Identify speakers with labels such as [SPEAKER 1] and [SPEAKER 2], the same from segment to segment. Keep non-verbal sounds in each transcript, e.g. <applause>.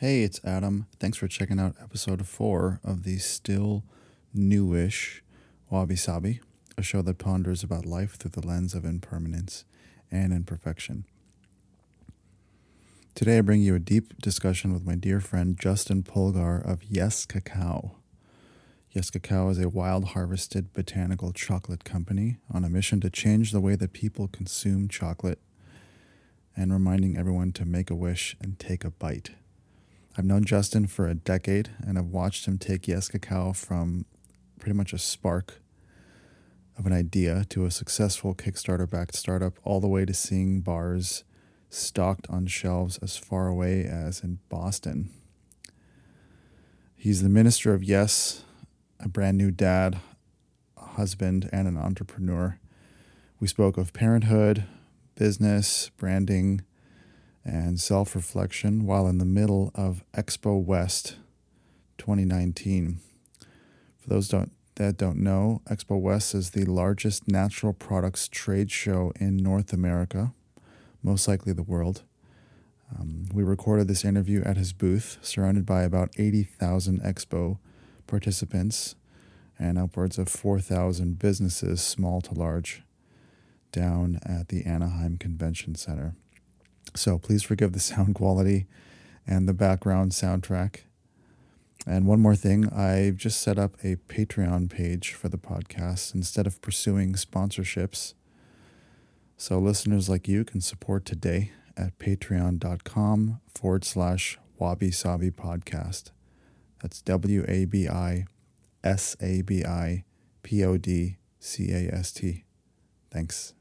[SPEAKER 1] Hey, it's Adam. Thanks for checking out episode four of the still newish Wabi Sabi, a show that ponders about life through the lens of impermanence and imperfection. Today, I bring you a deep discussion with my dear friend Justin Polgar of Yes Cacao. Yes Cacao is a wild harvested botanical chocolate company on a mission to change the way that people consume chocolate and reminding everyone to make a wish and take a bite. I've known Justin for a decade and I've watched him take Yes Cacao from pretty much a spark of an idea to a successful Kickstarter backed startup, all the way to seeing bars stocked on shelves as far away as in Boston. He's the minister of Yes, a brand new dad, a husband, and an entrepreneur. We spoke of parenthood, business, branding, and self reflection while in the middle of Expo West 2019. For those don't, that don't know, Expo West is the largest natural products trade show in North America, most likely the world. Um, we recorded this interview at his booth, surrounded by about 80,000 Expo participants and upwards of 4,000 businesses, small to large, down at the Anaheim Convention Center. So please forgive the sound quality and the background soundtrack. And one more thing, I've just set up a Patreon page for the podcast instead of pursuing sponsorships. So listeners like you can support today at patreon.com forward slash wabi sabi podcast. That's W A B I S A B I P O D C A S T. Thanks.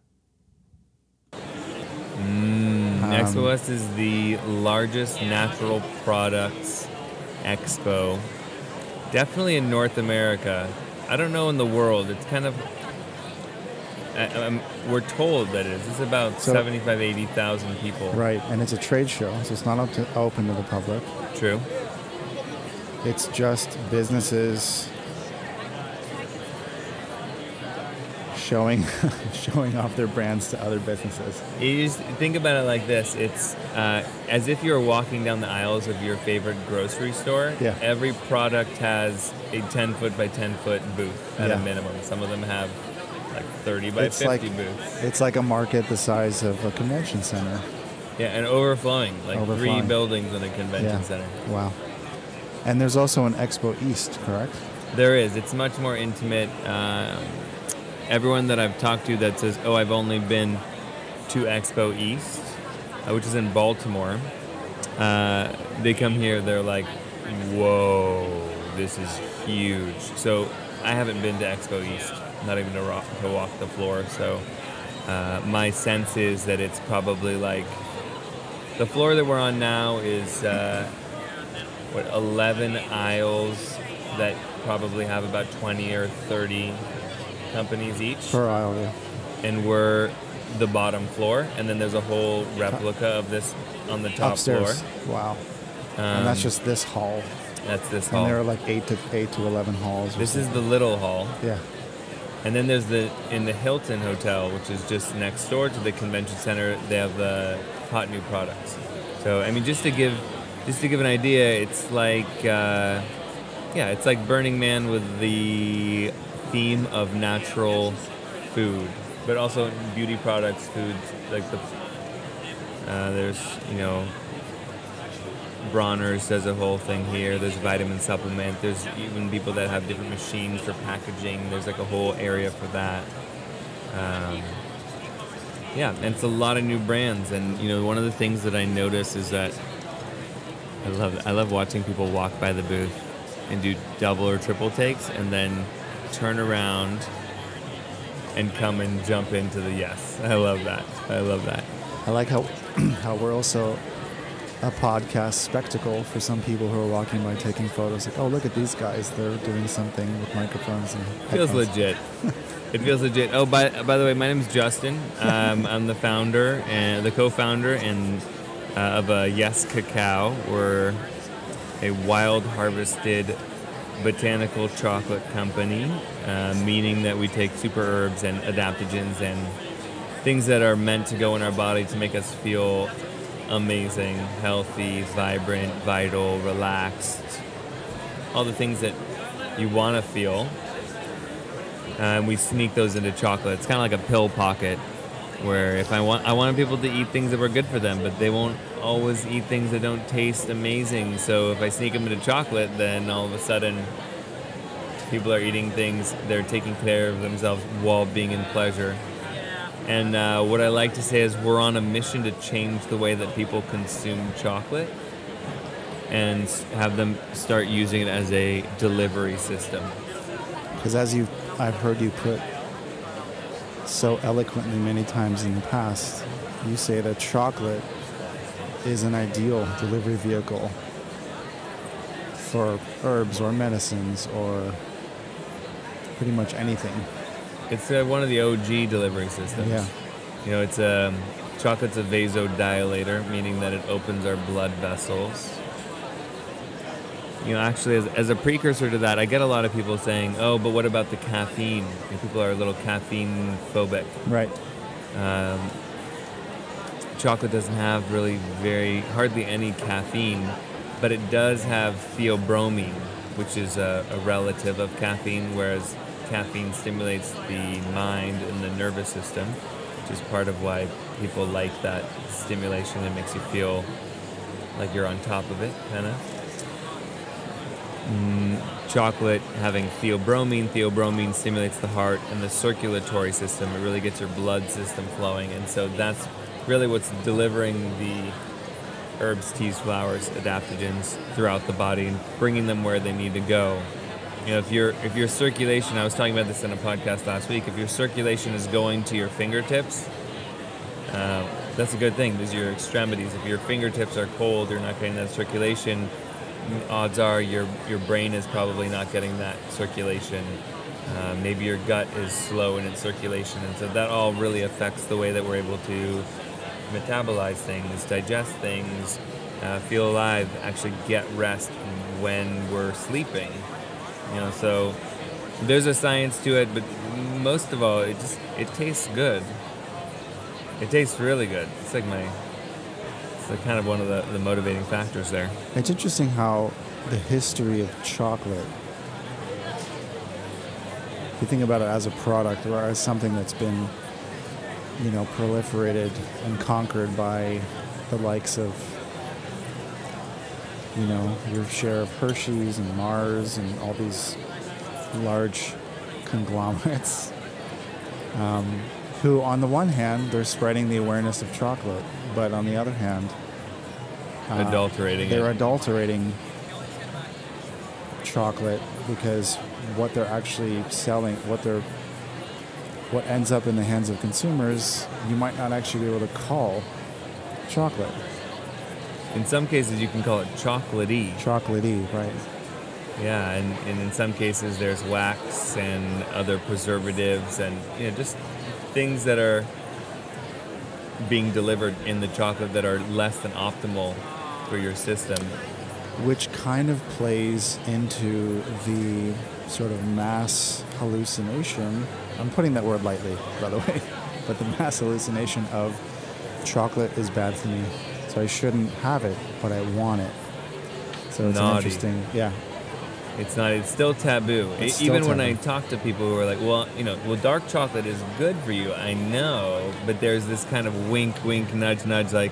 [SPEAKER 2] Mm, um, Expo West is the largest natural products expo. Definitely in North America. I don't know in the world. It's kind of. I, we're told that it is. It's about so, 75, 80,000 people.
[SPEAKER 1] Right, and it's a trade show, so it's not up to, open to the public.
[SPEAKER 2] True.
[SPEAKER 1] It's just businesses showing <laughs> showing off their brands to other businesses.
[SPEAKER 2] You just think about it like this: it's uh, as if you're walking down the aisles of your favorite grocery store.
[SPEAKER 1] Yeah.
[SPEAKER 2] Every product has a 10 foot by 10 foot booth at yeah. a minimum. Some of them have like 30 by
[SPEAKER 1] it's
[SPEAKER 2] 50
[SPEAKER 1] like,
[SPEAKER 2] booths.
[SPEAKER 1] It's like a market the size of a convention center.
[SPEAKER 2] Yeah, and overflowing, like
[SPEAKER 1] overflowing.
[SPEAKER 2] three buildings in a convention
[SPEAKER 1] yeah.
[SPEAKER 2] center.
[SPEAKER 1] Wow. And there's also an Expo East, correct?
[SPEAKER 2] There is. It's much more intimate. Um, everyone that I've talked to that says, "Oh, I've only been to Expo East, uh, which is in Baltimore," uh, they come here. They're like, "Whoa, this is huge!" So I haven't been to Expo East, not even to, rock, to walk the floor. So uh, my sense is that it's probably like the floor that we're on now is uh, what 11 aisles that probably have about 20 or 30 companies each.
[SPEAKER 1] Per aisle, yeah.
[SPEAKER 2] And we're the bottom floor, and then there's a whole replica of this on the top
[SPEAKER 1] Upstairs.
[SPEAKER 2] floor.
[SPEAKER 1] Wow. Um, and that's just this hall.
[SPEAKER 2] That's this hall.
[SPEAKER 1] And there are like eight to eight to eleven halls.
[SPEAKER 2] This
[SPEAKER 1] something.
[SPEAKER 2] is the little hall.
[SPEAKER 1] Yeah.
[SPEAKER 2] And then there's the in the Hilton Hotel, which is just next door to the convention center. They have the hot new products. So I mean, just to give just to give an idea, it's like uh, yeah, it's like Burning Man with the theme of natural food, but also beauty products, foods like the. Uh, there's you know. Bronner's does a whole thing here. There's vitamin supplement. There's even people that have different machines for packaging. There's like a whole area for that. Um, yeah, and it's a lot of new brands. And you know, one of the things that I notice is that I love I love watching people walk by the booth and do double or triple takes, and then turn around and come and jump into the yes. I love that. I love that.
[SPEAKER 1] I like how <clears throat> how we're also a podcast spectacle for some people who are walking by taking photos. Like, oh, look at these guys! They're doing something with microphones and
[SPEAKER 2] feels legit. <laughs> it feels legit. Oh, by by the way, my name is Justin. Um, I'm the founder and the co-founder and uh, of a Yes Cacao. We're a wild harvested botanical chocolate company, uh, meaning that we take super herbs and adaptogens and things that are meant to go in our body to make us feel amazing, healthy, vibrant, vital, relaxed, all the things that you want to feel. And we sneak those into chocolate. It's kind of like a pill pocket, where if I want, I wanted people to eat things that were good for them, but they won't always eat things that don't taste amazing. So if I sneak them into chocolate, then all of a sudden, people are eating things. They're taking care of themselves while being in pleasure. And uh, what I like to say is we're on a mission to change the way that people consume chocolate and have them start using it as a delivery system.
[SPEAKER 1] Because as you, I've heard you put so eloquently many times in the past, you say that chocolate is an ideal delivery vehicle for herbs or medicines or pretty much anything.
[SPEAKER 2] It's uh, one of the OG delivery systems.
[SPEAKER 1] Yeah.
[SPEAKER 2] You know, it's a chocolate's a vasodilator, meaning that it opens our blood vessels. You know, actually, as, as a precursor to that, I get a lot of people saying, "Oh, but what about the caffeine?" You know, people are a little caffeine phobic.
[SPEAKER 1] Right.
[SPEAKER 2] Um, chocolate doesn't have really very hardly any caffeine, but it does have theobromine, which is a, a relative of caffeine, whereas caffeine stimulates the mind and the nervous system, which is part of why people like that stimulation. It makes you feel like you're on top of it, kind of. Mm, chocolate having theobromine. Theobromine stimulates the heart and the circulatory system. It really gets your blood system flowing, and so that's really what's delivering the herbs, teas, flowers, adaptogens throughout the body and bringing them where they need to go. You know, if your if your circulation, I was talking about this in a podcast last week. If your circulation is going to your fingertips, uh, that's a good thing. Because your extremities. If your fingertips are cold, you're not getting that circulation odds are your your brain is probably not getting that circulation. Uh, maybe your gut is slow in its circulation, and so that all really affects the way that we're able to metabolize things, digest things, uh, feel alive, actually get rest when we're sleeping. You know, so there's a science to it, but most of all, it just it tastes good. It tastes really good. It's like my it's kind of one of the, the motivating factors there.
[SPEAKER 1] It's interesting how the history of chocolate, if you think about it as a product or as something that's been, you know, proliferated and conquered by the likes of, you know, your share of Hershey's and Mars and all these large conglomerates. <laughs> Um, who, on the one hand, they're spreading the awareness of chocolate, but on the other hand,
[SPEAKER 2] uh, adulterating
[SPEAKER 1] they're
[SPEAKER 2] it.
[SPEAKER 1] adulterating chocolate because what they're actually selling, what they're what ends up in the hands of consumers, you might not actually be able to call chocolate.
[SPEAKER 2] In some cases, you can call it chocolatey.
[SPEAKER 1] Chocolatey, right?
[SPEAKER 2] Yeah, and, and in some cases, there's wax and other preservatives and you know just things that are being delivered in the chocolate that are less than optimal for your system.
[SPEAKER 1] Which kind of plays into the sort of mass hallucination. I'm putting that word lightly, by the <laughs> way, but the mass hallucination of chocolate is bad for me, so I shouldn't have it, but I want it. So it's
[SPEAKER 2] Naughty.
[SPEAKER 1] interesting, yeah.
[SPEAKER 2] It's not. It's still taboo.
[SPEAKER 1] It's
[SPEAKER 2] E-
[SPEAKER 1] still
[SPEAKER 2] Even when. I talk to people who are like, "Well, you know, well, dark chocolate is good for you." I know, but there's this kind of wink, wink, nudge, nudge. Like,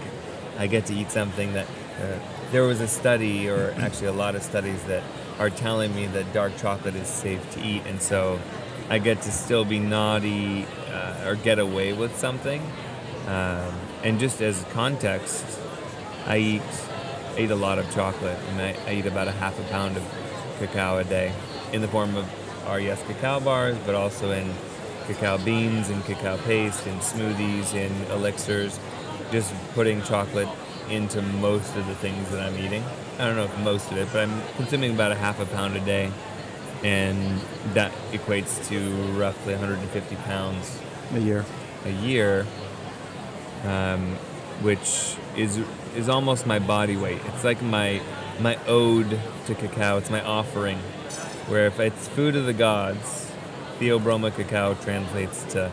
[SPEAKER 2] I get to eat something that. Uh, there was a study, or actually a lot of studies that are telling me that dark chocolate is safe to eat, and so I get to still be naughty uh, or get away with something. Um, and just as context, I eat ate a lot of chocolate, and I, I eat about a half a pound of cacao a day in the form of Yes cacao bars, but also in cacao beans and cacao paste, and smoothies, and elixirs. Just putting chocolate into most of the things that I'm eating. I don't know if most of it, but I'm consuming about a half a pound a day, and that equates to roughly 150 pounds
[SPEAKER 1] A year.
[SPEAKER 2] a year, um, which is is almost my body weight. It's like my my ode to cacao. It's my offering. Where if it's food of the gods, Theobroma cacao translates to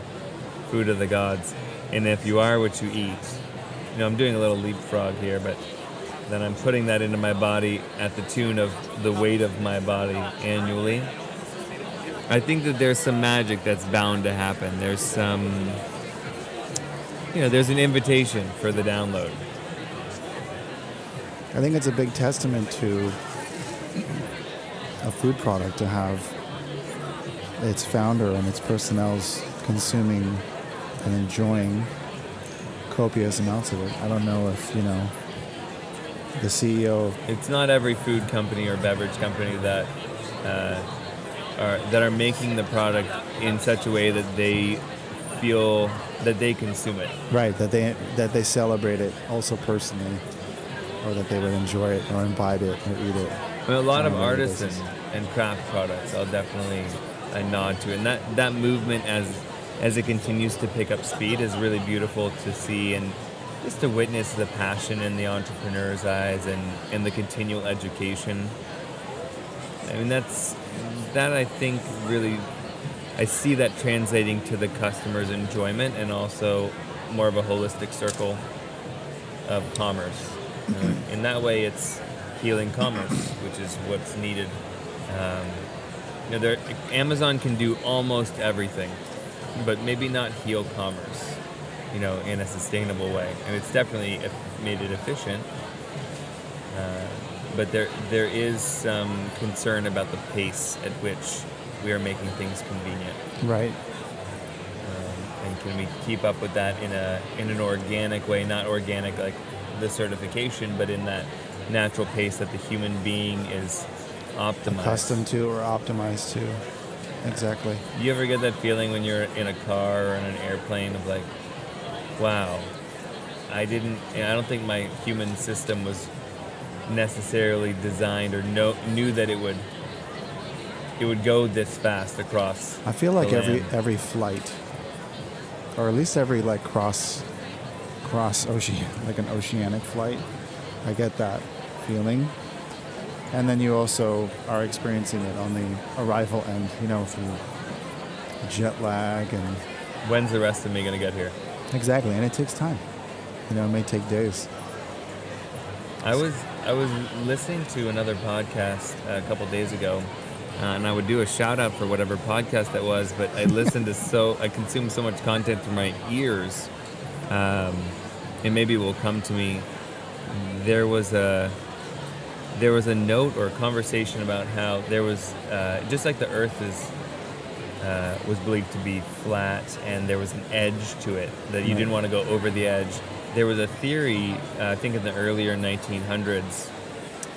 [SPEAKER 2] food of the gods, and if you are what you eat, you know, I'm doing a little leapfrog here, but then I'm putting that into my body at the tune of the weight of my body annually. I think that there's some magic that's bound to happen. There's some, you know, there's an invitation for the download.
[SPEAKER 1] I think it's a big testament to a food product to have its founder and its personnel's consuming and enjoying copious amounts of it. I don't know if, you know, the CEO
[SPEAKER 2] It's not every food company or beverage company that uh, are that are making the product in such a way that they feel that they consume it.
[SPEAKER 1] right that they that they celebrate it also personally or that they would enjoy it or imbibe it or eat it.
[SPEAKER 2] I mean, a lot of
[SPEAKER 1] a regular
[SPEAKER 2] artisan and craft products, I'll definitely I nod to, and that that movement as as it continues to pick up speed is really beautiful to see and just to witness the passion in the entrepreneur's eyes and and the continual education. I mean, that's that I think really I see that translating to the customer's enjoyment and also more of a holistic circle of commerce. Uh, in that way, it's healing commerce, which is what's needed. Um, you know, there, Amazon can do almost everything, but maybe not heal commerce. You know, in a sustainable way, and it's definitely made it efficient. Uh, but there, there is some concern about the pace at which we are making things convenient.
[SPEAKER 1] Right.
[SPEAKER 2] Um, and can we keep up with that in a in an organic way? Not organic like the certification, but in that natural pace that the human being is optimized.
[SPEAKER 1] Accustomed to or optimized to. Exactly.
[SPEAKER 2] You ever get that feeling when you're in a car or in an airplane of like, wow, I didn't. I don't think my human system was necessarily designed or know, knew that it would it would go this fast across.
[SPEAKER 1] I feel like every every flight, or at least every like cross cross ocean, like an oceanic flight, I get that feeling. And then you also are experiencing it on the arrival end, you know, through jet lag and
[SPEAKER 2] When's the rest of me gonna get here?
[SPEAKER 1] exactly, and it takes time. You know, it may take days.
[SPEAKER 2] I was I was listening to another podcast a couple days ago, uh, and I would do a shout out for whatever podcast that was. But I listened to so I consumed so much content through my ears, um, and maybe it will come to me. There was a there was a note or a conversation about how there was uh, just like the Earth is. Uh, was believed to be flat, and there was an edge to it that you
[SPEAKER 1] Right.
[SPEAKER 2] didn't want to go over the edge. There was a theory, uh, I think, in the earlier 1900s,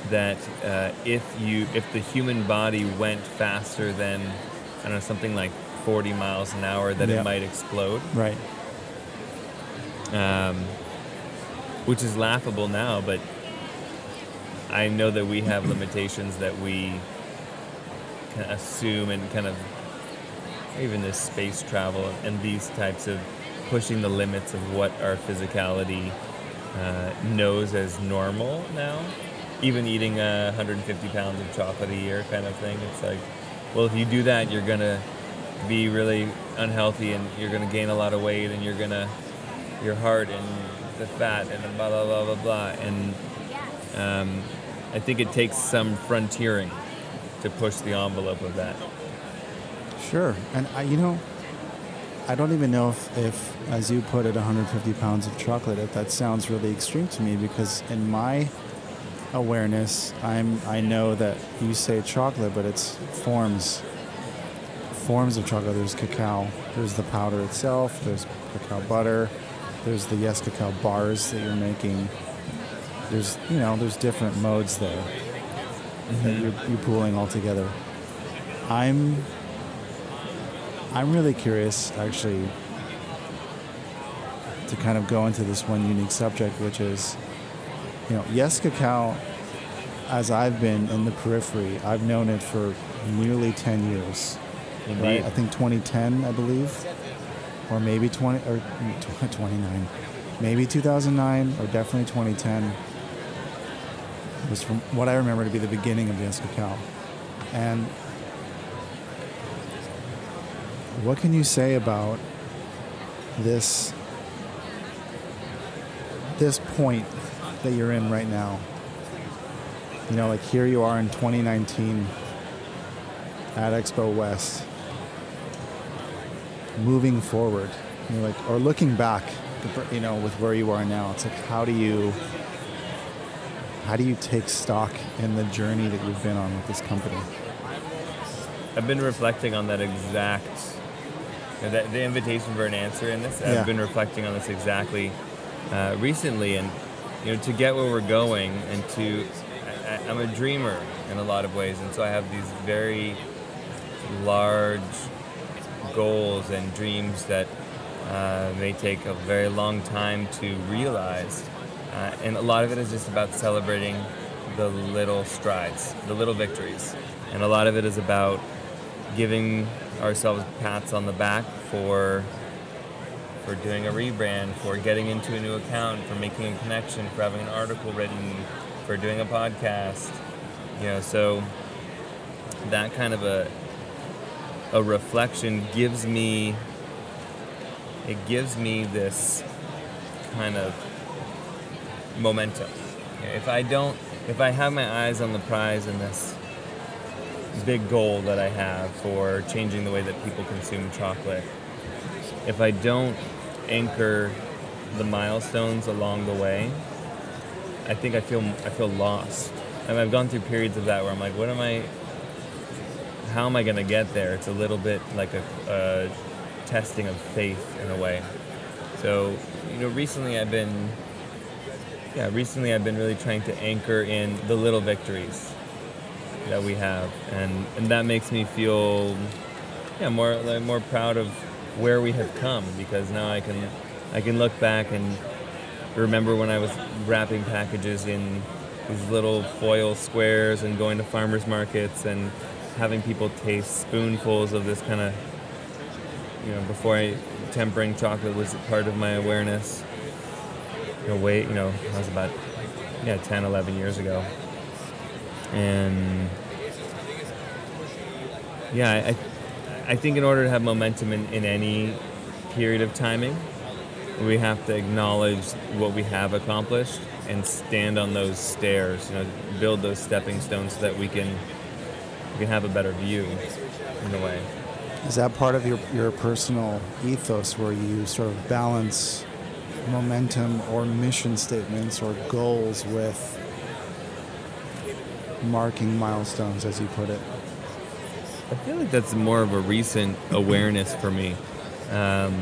[SPEAKER 2] that uh, if you if the human body went faster than I don't know something like 40 miles an hour, that
[SPEAKER 1] Yeah.
[SPEAKER 2] it might explode,
[SPEAKER 1] Right.
[SPEAKER 2] Um, which is laughable now. But I know that we have limitations that we assume and kind of even this space travel and these types of pushing the limits of what our physicality uh, knows as normal now. Even eating uh, 150 pounds of chocolate a year, kind of thing. It's like, well, if you do that, you're gonna be really unhealthy and you're gonna gain a lot of weight and you're gonna your heart and the fat and blah blah blah blah blah. And um, I think it takes some frontiering to push the envelope of that.
[SPEAKER 1] Sure. And I, you know, I don't even know if, if, as you put it, 150 pounds of chocolate, if that sounds really extreme to me, because in my awareness, I'm, I know that you say chocolate, but it's forms, forms of chocolate. There's cacao, there's the powder itself, there's cacao butter, there's the yes cacao bars that you're making. There's, you know, there's different modes there that mm-hmm. you're, you're pooling all together. I'm I'm really curious, actually, to kind of go into this one unique subject, which is, you know, yes, cacao, as I've been in the periphery, I've known it for nearly 10 years.
[SPEAKER 2] Indeed.
[SPEAKER 1] Right? I think 2010, I believe, or maybe 20 or <laughs> 29, maybe 2009, or definitely 2010 was from what I remember to be the beginning of the cacao, and what can you say about this this point that you're in right now, you know, like here you are in 2019 at Expo West, moving forward, you know, like or looking back, you know, with where you are now. It's like how do you how do you take stock in the journey that you've been on with this company?
[SPEAKER 2] I've been reflecting on that exact you know, the, the, invitation for an answer in this. Yeah. I've been reflecting on this exactly uh, recently, and you know, to get where we're going, and to I, I'm a dreamer in a lot of ways, and so I have these very large goals and dreams that uh, may take a very long time to realize. Uh, and a lot of it is just about celebrating the little strides, the little victories. And a lot of it is about giving ourselves pats on the back for for doing a rebrand, for getting into a new account, for making a connection, for having an article written, for doing a podcast. You know, so that kind of a a reflection gives me it gives me this kind of momentum. If I don't if I have my eyes on the prize and this big goal that I have for changing the way that people consume chocolate, if I don't anchor the milestones along the way, I think I feel I feel lost. And I've gone through periods of that where I'm like, what am I? How am I going to get there? It's a little bit like a, a testing of faith in a way. So, you know, recently I've been, yeah, recently I've been really trying to anchor in the little victories that we have, and and that makes me feel, yeah, more like more proud of where we have come because now I can I can look back and remember when I was wrapping packages in these little foil squares and going to farmers markets and having people taste spoonfuls of this kind of you know before I tempering chocolate was part of my awareness. You know wait you know I was about yeah 10 11 years ago. And yeah I I think in order to have momentum in, in any period of timing, we have to acknowledge what we have accomplished and stand on those stairs, you know, build those stepping stones so that we can we can have a better view in a way.
[SPEAKER 1] Is that part of your, your personal ethos where you sort of balance momentum or mission statements or goals with marking milestones, as you put it?
[SPEAKER 2] I feel like that's more of a recent awareness for me. Um,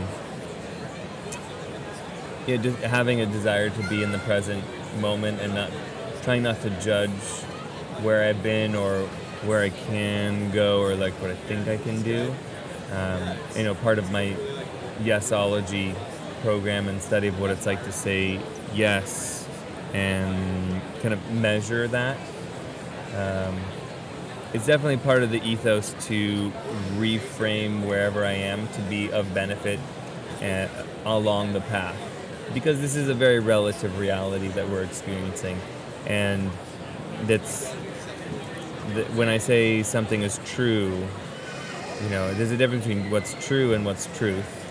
[SPEAKER 2] yeah, just having a desire to be in the present moment and not trying not to judge where I've been or where I can go or like what I think I can do. Um, you know, part of my yesology program and study of what it's like to say yes and kind of measure that. Um, it's definitely part of the ethos to reframe wherever I am to be of benefit and, uh, along the path. Because this is a very relative reality that we're experiencing. And that's when I say something is true, you know, there's a difference between what's true and what's truth.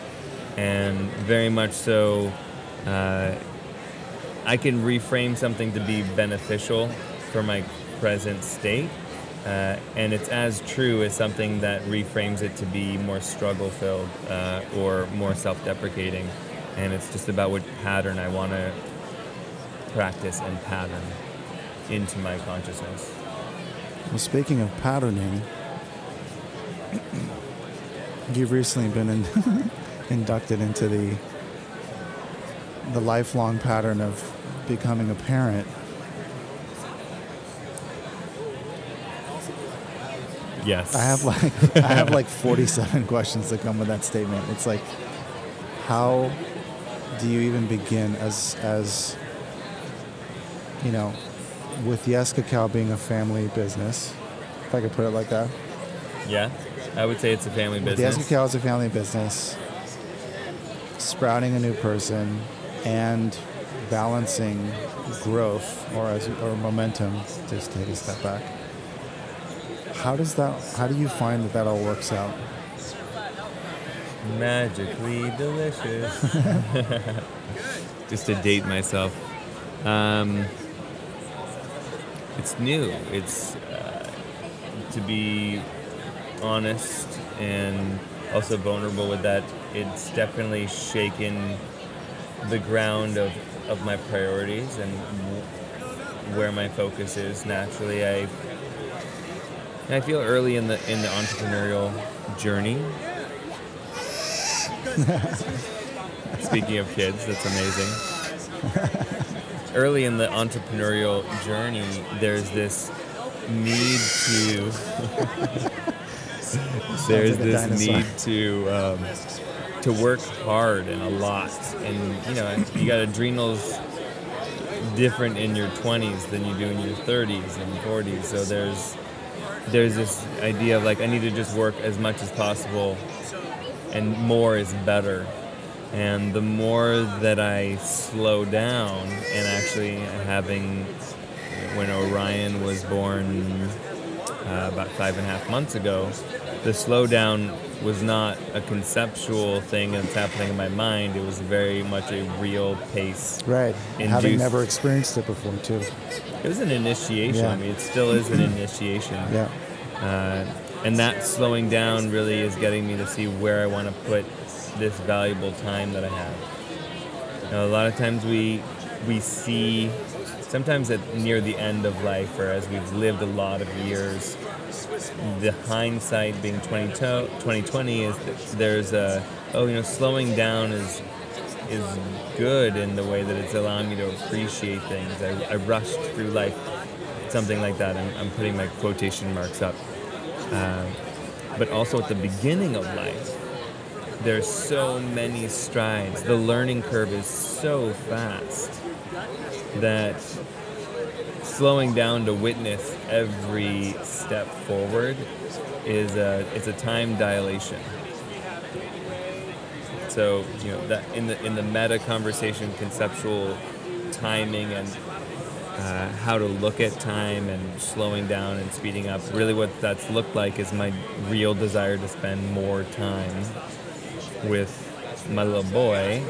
[SPEAKER 2] And very much so, uh, I can reframe something to be beneficial for my present state uh, and it's as true as something that reframes it to be more struggle filled uh, or more self deprecating. And it's just about what pattern I want to practice and pattern into my consciousness.
[SPEAKER 1] Well, speaking of patterning, you've recently been in, <laughs> inducted into the the lifelong pattern of becoming a parent
[SPEAKER 2] Yes.
[SPEAKER 1] I have like I have like 47 <laughs> questions that come with that statement. It's like how do you even begin as as you know, with Yes Cacao being a family business, if I could put it like that.
[SPEAKER 2] Yeah, I would say it's a family
[SPEAKER 1] with
[SPEAKER 2] business.
[SPEAKER 1] Yes Cacao is a family business. Sprouting a new person and balancing growth or as or momentum. Just take a step back how does that? How do you find that that all works out?
[SPEAKER 2] Magically delicious. <laughs> <laughs> just to date myself. Um, it's new. It's uh, to be honest and also vulnerable with that. It's definitely shaken the ground of, of my priorities and where my focus is. Naturally, I I feel early in the in the entrepreneurial journey. <laughs> Speaking of kids, that's amazing. <laughs> early in the entrepreneurial journey, there's this need to. <laughs> there's this need to um, to work hard and a lot, and you know you got adrenals different in your 20s than you do in your 30s and 40s. So there's there's this idea of like I need to just work as much as possible, and more is better. And the more that I slow down, and actually having, when Orion was born uh, about five and a half months ago, the slowdown was not a conceptual thing that's happening in my mind. It was very much a real pace.
[SPEAKER 1] Right. Induced. Having never experienced it before, too.
[SPEAKER 2] It was an initiation. Yeah. I mean, it still is an initiation.
[SPEAKER 1] Yeah.
[SPEAKER 2] Uh, and that slowing down really is getting me to see where I want to put this valuable time that I have. A lot of times we we see sometimes at near the end of life or as we've lived a lot of years the hindsight being 2020 is that there's a oh you know slowing down is is good in the way that it's allowing me to appreciate things. I, I rushed through life something like that. I'm, I'm putting my quotation marks up. Uh, but also at the beginning of life there's so many strides. The learning curve is so fast that slowing down to witness every step forward is a it's a time dilation. So you know that in the in the meta conversation, conceptual timing and uh, how to look at time and slowing down and speeding up. Really, what that's looked like is my real desire to spend more time with my little boy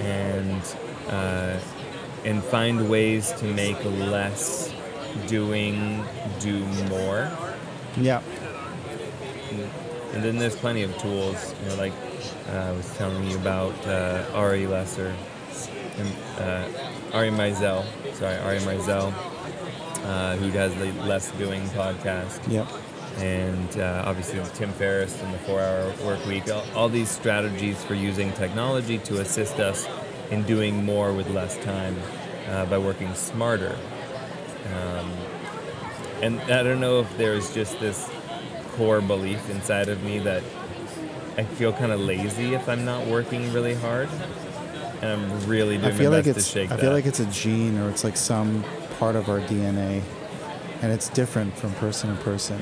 [SPEAKER 2] and uh, and find ways to make less doing do more.
[SPEAKER 1] Yeah.
[SPEAKER 2] And then there's plenty of tools, you know, like uh, I was telling you about uh, Ari Lesser, and, uh, Ari Meisel, sorry, Ari Meisel, uh, who has the Less Doing podcast.
[SPEAKER 1] Yep
[SPEAKER 2] and uh, obviously Tim Ferriss and the Four Hour Work Week. All, all, these strategies for using technology to assist us in doing more with less time uh, by working smarter. Um, and I don't know if there's just this core belief inside of me that I feel kind of lazy if I'm not working really hard, and I'm really doing I feel my like best
[SPEAKER 1] it's,
[SPEAKER 2] to shake
[SPEAKER 1] I
[SPEAKER 2] that.
[SPEAKER 1] feel like it's a gene or it's like some part of our DNA, and it's different from person to person.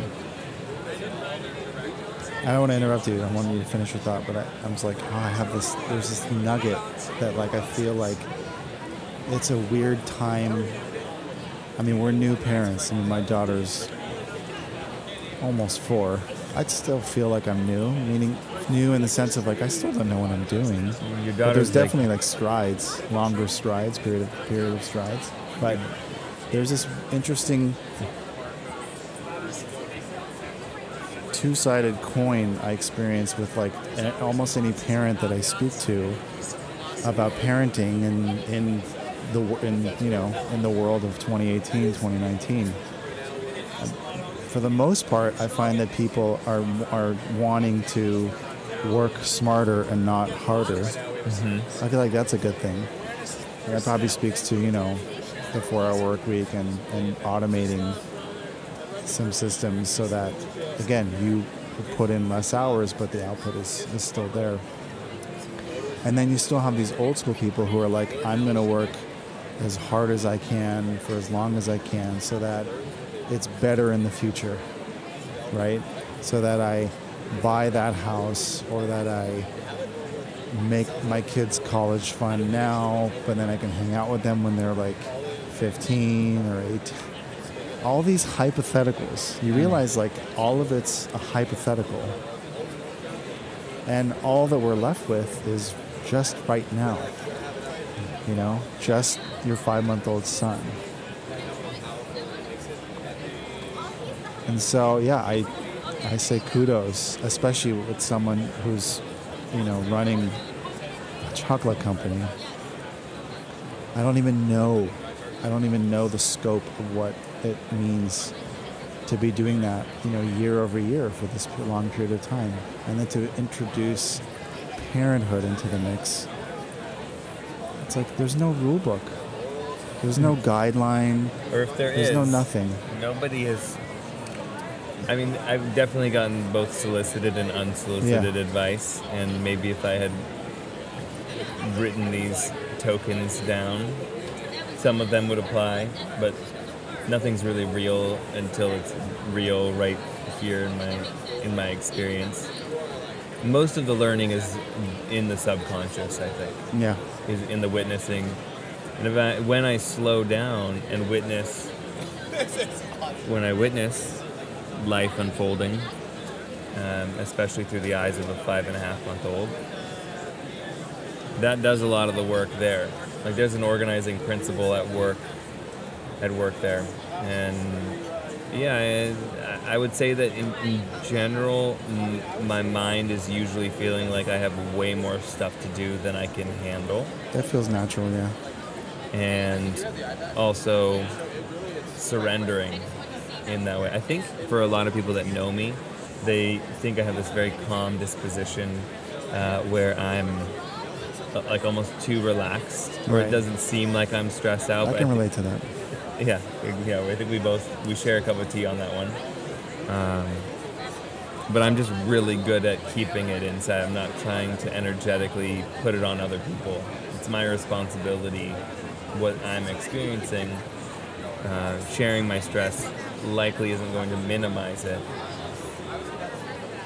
[SPEAKER 1] I don't want to interrupt you. I want you to finish your thought, but I, I was like, oh, I have this. There's this nugget that like I feel like it's a weird time. I mean, we're new parents. I mean, my daughter's almost four. I'd still feel like I'm new, meaning new in the sense of like I still don't know what I'm doing.
[SPEAKER 2] Your
[SPEAKER 1] but there's definitely like, like strides, longer strides, period of period of strides. But there's this interesting two-sided coin I experience with like almost any parent that I speak to about parenting and in the in you know in the world of 2018 2019 for the most part I find that people are are wanting to work smarter and not harder. Mm-hmm. I feel like that's a good thing. And that probably speaks to you know the four hour work week and, and automating some systems so that again you put in less hours but the output is, is still there. And then you still have these old school people who are like i'm going to work as hard as i can for as long as i can so that it's better in the future right? So that i buy that house or that i make my kids college fund now but then i can hang out with them when they're like 15 or 18 all these hypotheticals. You mm. realize like all of it's a hypothetical. And all that we're left with is just right now. you know, just your five month old son. And so, yeah, I, I say kudos, especially with someone who's, you know, running a chocolate company. I don't even know, I don't even know the scope of what it means to be doing that, you know, year over year for this long period of time, and then to introduce parenthood into the mix. It's like there's no rule book, there's no hmm. guideline,
[SPEAKER 2] Or if there
[SPEAKER 1] there's
[SPEAKER 2] is,
[SPEAKER 1] no nothing.
[SPEAKER 2] Nobody has. I mean, I've definitely gotten both solicited and unsolicited
[SPEAKER 1] Yeah.
[SPEAKER 2] advice, and maybe if I had written these tokens down, some of them would apply, but nothing's really real until it's real right here in my in my experience. Most of the learning is in the subconscious, I think
[SPEAKER 1] Yeah,
[SPEAKER 2] is in the witnessing. And if I, when I slow down and witness, when I witness life unfolding, um, especially through the eyes of a five and a half month old, that does a lot of the work there. Like there's an organizing principle at work, at work there, and yeah, I, I would say that in, in general, m- my mind is usually feeling like I have way more stuff to do than I can handle
[SPEAKER 1] that feels natural. Yeah,
[SPEAKER 2] and also surrendering in that way. I think for a lot of people that know me, they think I have this very calm disposition uh, where I'm uh, like almost too relaxed, where
[SPEAKER 1] Right.
[SPEAKER 2] it doesn't seem like I'm stressed out.
[SPEAKER 1] I can
[SPEAKER 2] thi-
[SPEAKER 1] relate to that.
[SPEAKER 2] Yeah, yeah. I think we both we share a cup of tea on that one. Um, but I'm just really good at keeping it inside. I'm not trying to energetically put it on other people. It's my responsibility what I'm experiencing. Uh, sharing my stress likely isn't going to minimize it.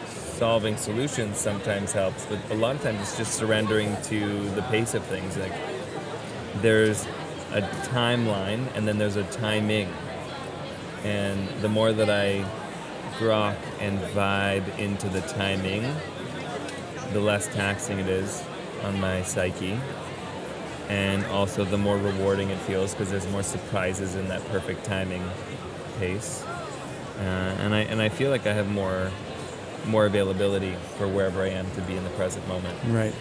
[SPEAKER 2] Solving solutions sometimes helps, but a lot of times it's just surrendering to the pace of things. Like there's a timeline and then there's a timing. And the more that I grok and vibe into the timing, the less taxing it is on my psyche. And also the more rewarding it feels because there's more surprises in that perfect timing pace. Uh, and I and I feel like I have more more availability for wherever I am to be in the present moment.
[SPEAKER 1] Right.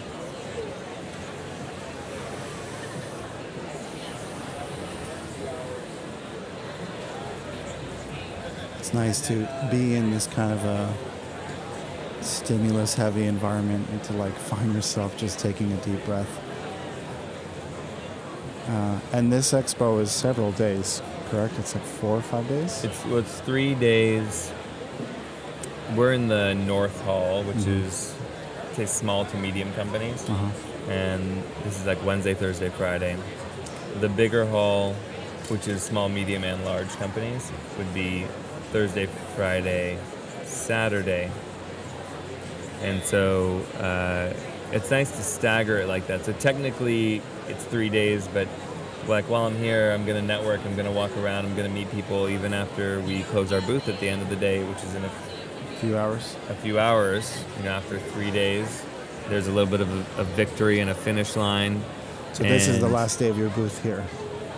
[SPEAKER 1] It's nice to be in this kind of a stimulus heavy environment and to like find yourself just taking a deep breath. Uh, and this expo is several days, correct? It's like four or five days?
[SPEAKER 2] It's well, it's three days. We're in the North Hall, which
[SPEAKER 1] Mhm.
[SPEAKER 2] is say small to medium companies,
[SPEAKER 1] Uh-huh.
[SPEAKER 2] and this is like Wednesday, Thursday, Friday. The bigger hall, which is small, medium, and large companies, would be Thursday, Friday, Saturday, and so uh, it's nice to stagger it like that. So technically, it's three days, but like while I'm here, I'm gonna network. I'm gonna walk around. I'm gonna meet people even after we close our booth at the end of the day, which is in a,
[SPEAKER 1] few hours.
[SPEAKER 2] a few hours. You know, after three days, there's a little bit of a, a victory and a finish line.
[SPEAKER 1] So this is the last day of your booth here.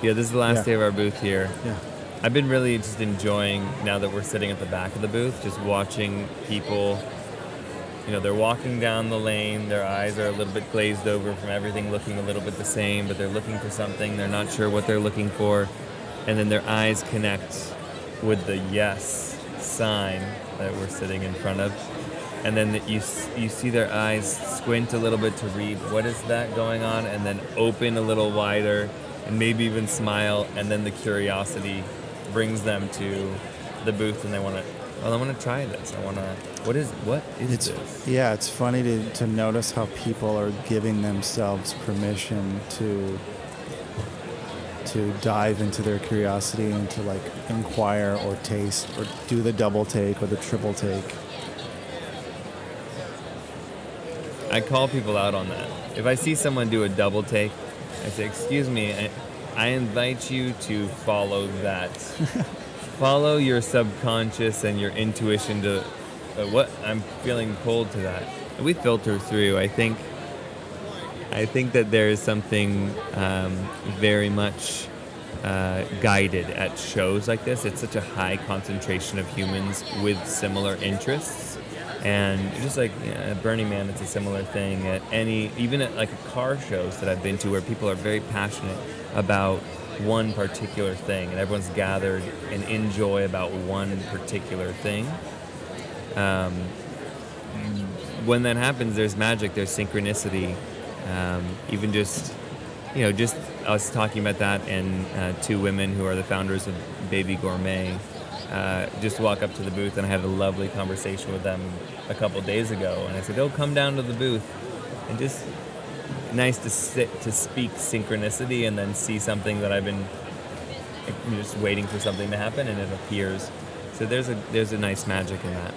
[SPEAKER 2] Yeah, this is the last
[SPEAKER 1] Yeah.
[SPEAKER 2] day of our booth here.
[SPEAKER 1] Yeah.
[SPEAKER 2] I've been really just enjoying now that we're sitting at the back of the booth, just watching people. You know, they're walking down the lane, their eyes are a little bit glazed over from everything looking a little bit the same, but they're looking for something, they're not sure what they're looking for, and then their eyes connect with the yes sign that we're sitting in front of. And then you, you see their eyes squint a little bit to read what is that going on, and then open a little wider, and maybe even smile, and then the curiosity brings them to the booth, and they want to. Well, I want to try this. I want to. What is? What is
[SPEAKER 1] It's
[SPEAKER 2] this?
[SPEAKER 1] yeah, it's funny to, to notice how people are giving themselves permission to to dive into their curiosity and to like inquire or taste or do the double take or the triple take.
[SPEAKER 2] I call people out on that. If I see someone do a double take, I say, "Excuse me, I, invite you to follow that. <laughs> follow your subconscious and your intuition to uh, what I'm feeling pulled to that." And we filter through. I think I think that there is something um, very much uh, guided at shows like this. It's such a high concentration of humans with similar interests. And just like you know, at Burning Man, it's a similar thing. At any, even at like car shows that I've been to, where people are very passionate about one particular thing, and everyone's gathered and enjoy about one particular thing. Um, when that happens, there's magic, there's synchronicity. Um, even just, you know, just us talking about that, and uh, two women who are the founders of Baby Gourmet uh, just walk up to the booth, and I had a lovely conversation with them a couple days ago, and I said, "Oh, come down to the booth," and just nice to sit to speak synchronicity, and then see something that I've been just waiting for something to happen, and it appears. So there's a there's a nice magic in that.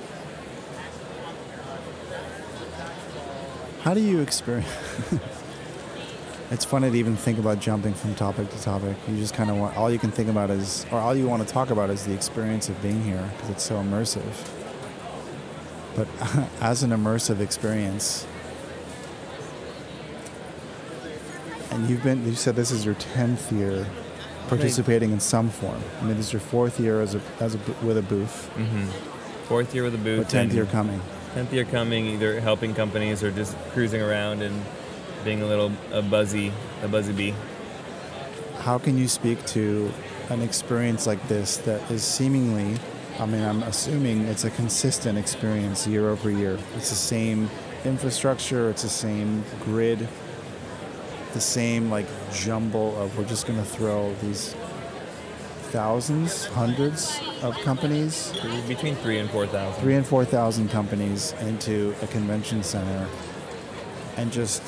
[SPEAKER 1] How do you experience? <laughs> it's funny to even think about jumping from topic to topic. You just kind of want all you can think about is, or all you want to talk about is the experience of being here because it's so immersive. But <laughs> as an immersive experience, and you've been, you said this is your tenth year participating in some form. I mean, this is your fourth year as a, as a, with a booth.
[SPEAKER 2] Mm-hmm. Fourth year with a booth.
[SPEAKER 1] But tenth year coming.
[SPEAKER 2] Tenth year coming, either helping companies or just cruising around and being a little a buzzy a buzzy bee.
[SPEAKER 1] How can you speak to an experience like this that is seemingly, I mean, I'm assuming it's a consistent experience year over year. It's the same infrastructure, it's the same grid, the same like jumble of we're just going to throw these thousands, hundreds of companies,
[SPEAKER 2] Between three and four thousand.
[SPEAKER 1] three and four thousand companies into a convention center and just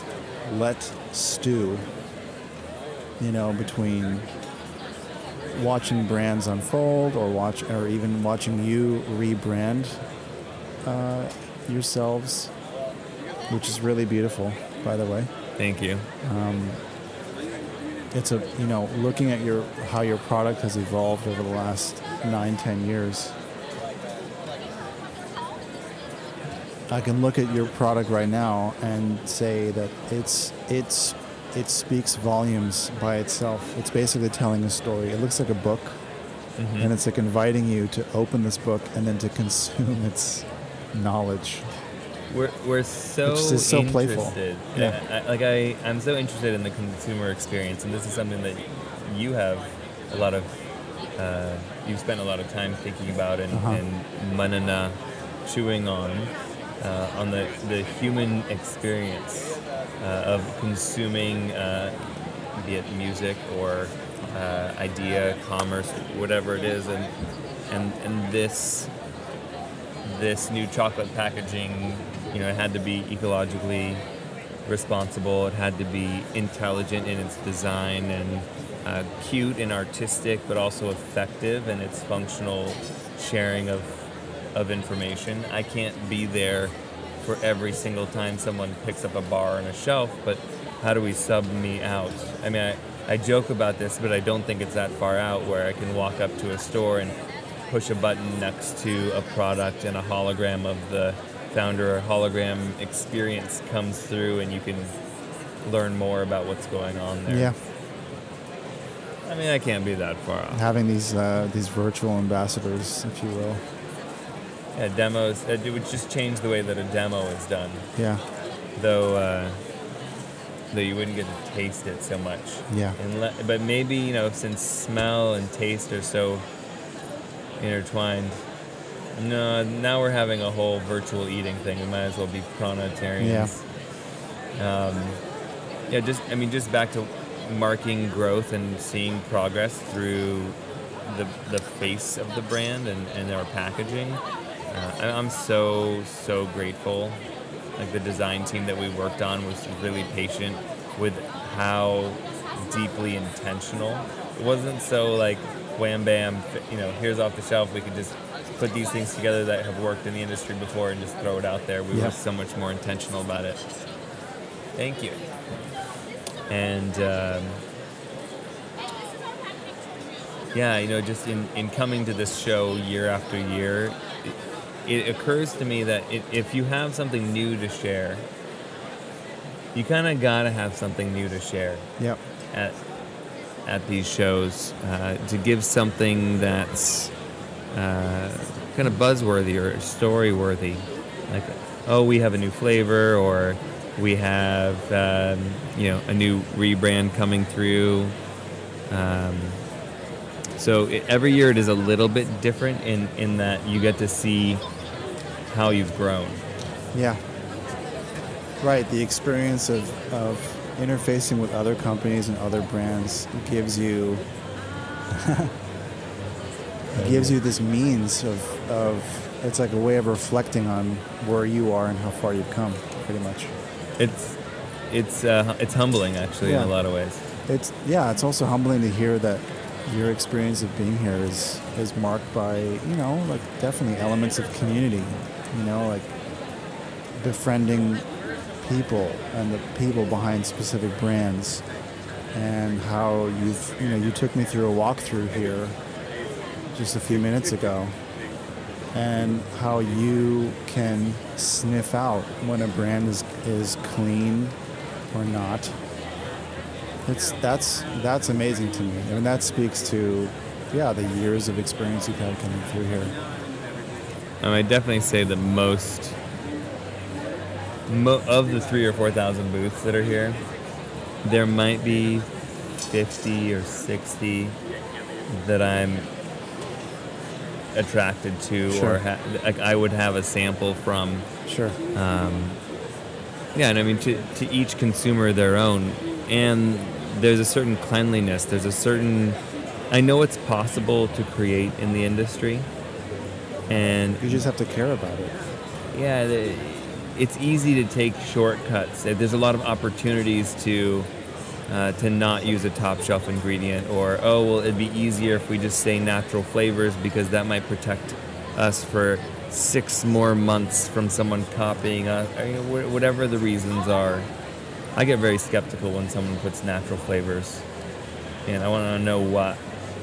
[SPEAKER 1] let stew, you know, between watching brands unfold or watch or even watching you rebrand uh, yourselves, which is really beautiful, by the way.
[SPEAKER 2] Thank you.
[SPEAKER 1] Um, it's a you know looking at your how your product has evolved over the last nine ten years i can look at your product right now and say that it's it's it speaks volumes by itself it's basically telling a story it looks like a book
[SPEAKER 2] Mhm.
[SPEAKER 1] and it's like inviting you to open this book and then to <laughs> consume its knowledge
[SPEAKER 2] We're, we're so
[SPEAKER 1] Which is so playful. Yeah.
[SPEAKER 2] I, I- like I, I'm so interested in the consumer experience, and this is something that you have a lot of. Uh, you've spent a lot of time thinking about and,
[SPEAKER 1] Uh-huh.
[SPEAKER 2] and manana, chewing on, uh, on the the human experience uh, of consuming, uh, be it music or uh, idea, commerce, whatever it is, and and and this this new chocolate packaging, you know, it had to be ecologically responsible. It had to be intelligent in its design and uh, cute and artistic, but also effective in its functional sharing of of information. I can't be there for every single time someone picks up a bar on a shelf, but how do we sub me out? I mean, I, I joke about this, but I don't think it's that far out where I can walk up to a store and push a button next to a product and a hologram of the founder or hologram experience comes through and you can learn more about what's going on there.
[SPEAKER 1] yeah
[SPEAKER 2] I mean, I can't be that far off.
[SPEAKER 1] having these uh, these virtual ambassadors if you will
[SPEAKER 2] Yeah, demos, it would just change the way that a demo is done.
[SPEAKER 1] yeah
[SPEAKER 2] Though, uh, though you wouldn't get to taste it so much.
[SPEAKER 1] yeah
[SPEAKER 2] Unle- but maybe, you know, since smell and taste are so intertwined, no, now we're having a whole virtual eating thing. We might as well be pronatarians. Um, yeah, just, I mean, just back to marking growth and seeing progress through the, the face of the brand and, and our packaging. Uh, I'm so, so grateful. Like the design team that we worked on was really patient with how deeply intentional. It wasn't so like wham bam, you know, here's off the shelf. We could just put these things together that have worked in the industry before and just throw it out there. We
[SPEAKER 1] Yeah.
[SPEAKER 2] were so much more intentional about it. Thank you. And um, yeah, you know, just in, in coming to this show year after year, it, it occurs to me that it, if you have something new to share, you kind of gotta have something new to share
[SPEAKER 1] Yep.
[SPEAKER 2] at at these shows uh, to give something that's uh, kind of buzzworthy or story worthy, like oh we have a new flavor or we have um, you know a new rebrand coming through. Um, so it, every year it is a little bit different in in that you get to see how you've grown.
[SPEAKER 1] Yeah. Right. The experience of, of interfacing with other companies and other brands gives you <laughs> gives you this means of, of it's like a way of reflecting on where you are and how far you've come, pretty much.
[SPEAKER 2] It's it's uh, it's humbling actually in a lot of ways.
[SPEAKER 1] It's yeah, it's also humbling to hear that your experience of being here is is marked by, you know, like definitely elements of community, you know, like befriending people and the people behind specific brands and how you've, you know, you took me through a walkthrough here just a few minutes ago and how you can sniff out when a brand is is clean or not it's that's that's amazing to me. I mean, that speaks to, yeah, the years of experience you've had coming through here.
[SPEAKER 2] Um, I definitely say that most mo- of the three or four thousand booths that are here, there might be fifty or sixty that I'm attracted to,
[SPEAKER 1] Sure.
[SPEAKER 2] or ha- like I would have a sample from.
[SPEAKER 1] Sure.
[SPEAKER 2] Um, yeah, and I mean to to each consumer their own, and there's a certain cleanliness. There's a certain. I know it's possible to create in the industry, and
[SPEAKER 1] You just have to care about it.
[SPEAKER 2] yeah, the, it's easy to take shortcuts. There's a lot of opportunities to uh, to not use a top shelf ingredient, or oh well, it'd be easier if we just say natural flavors because that might protect us for six more months from someone copying us. Or, you know, whatever the reasons are, I get very skeptical when someone puts natural flavors, and I want to know what.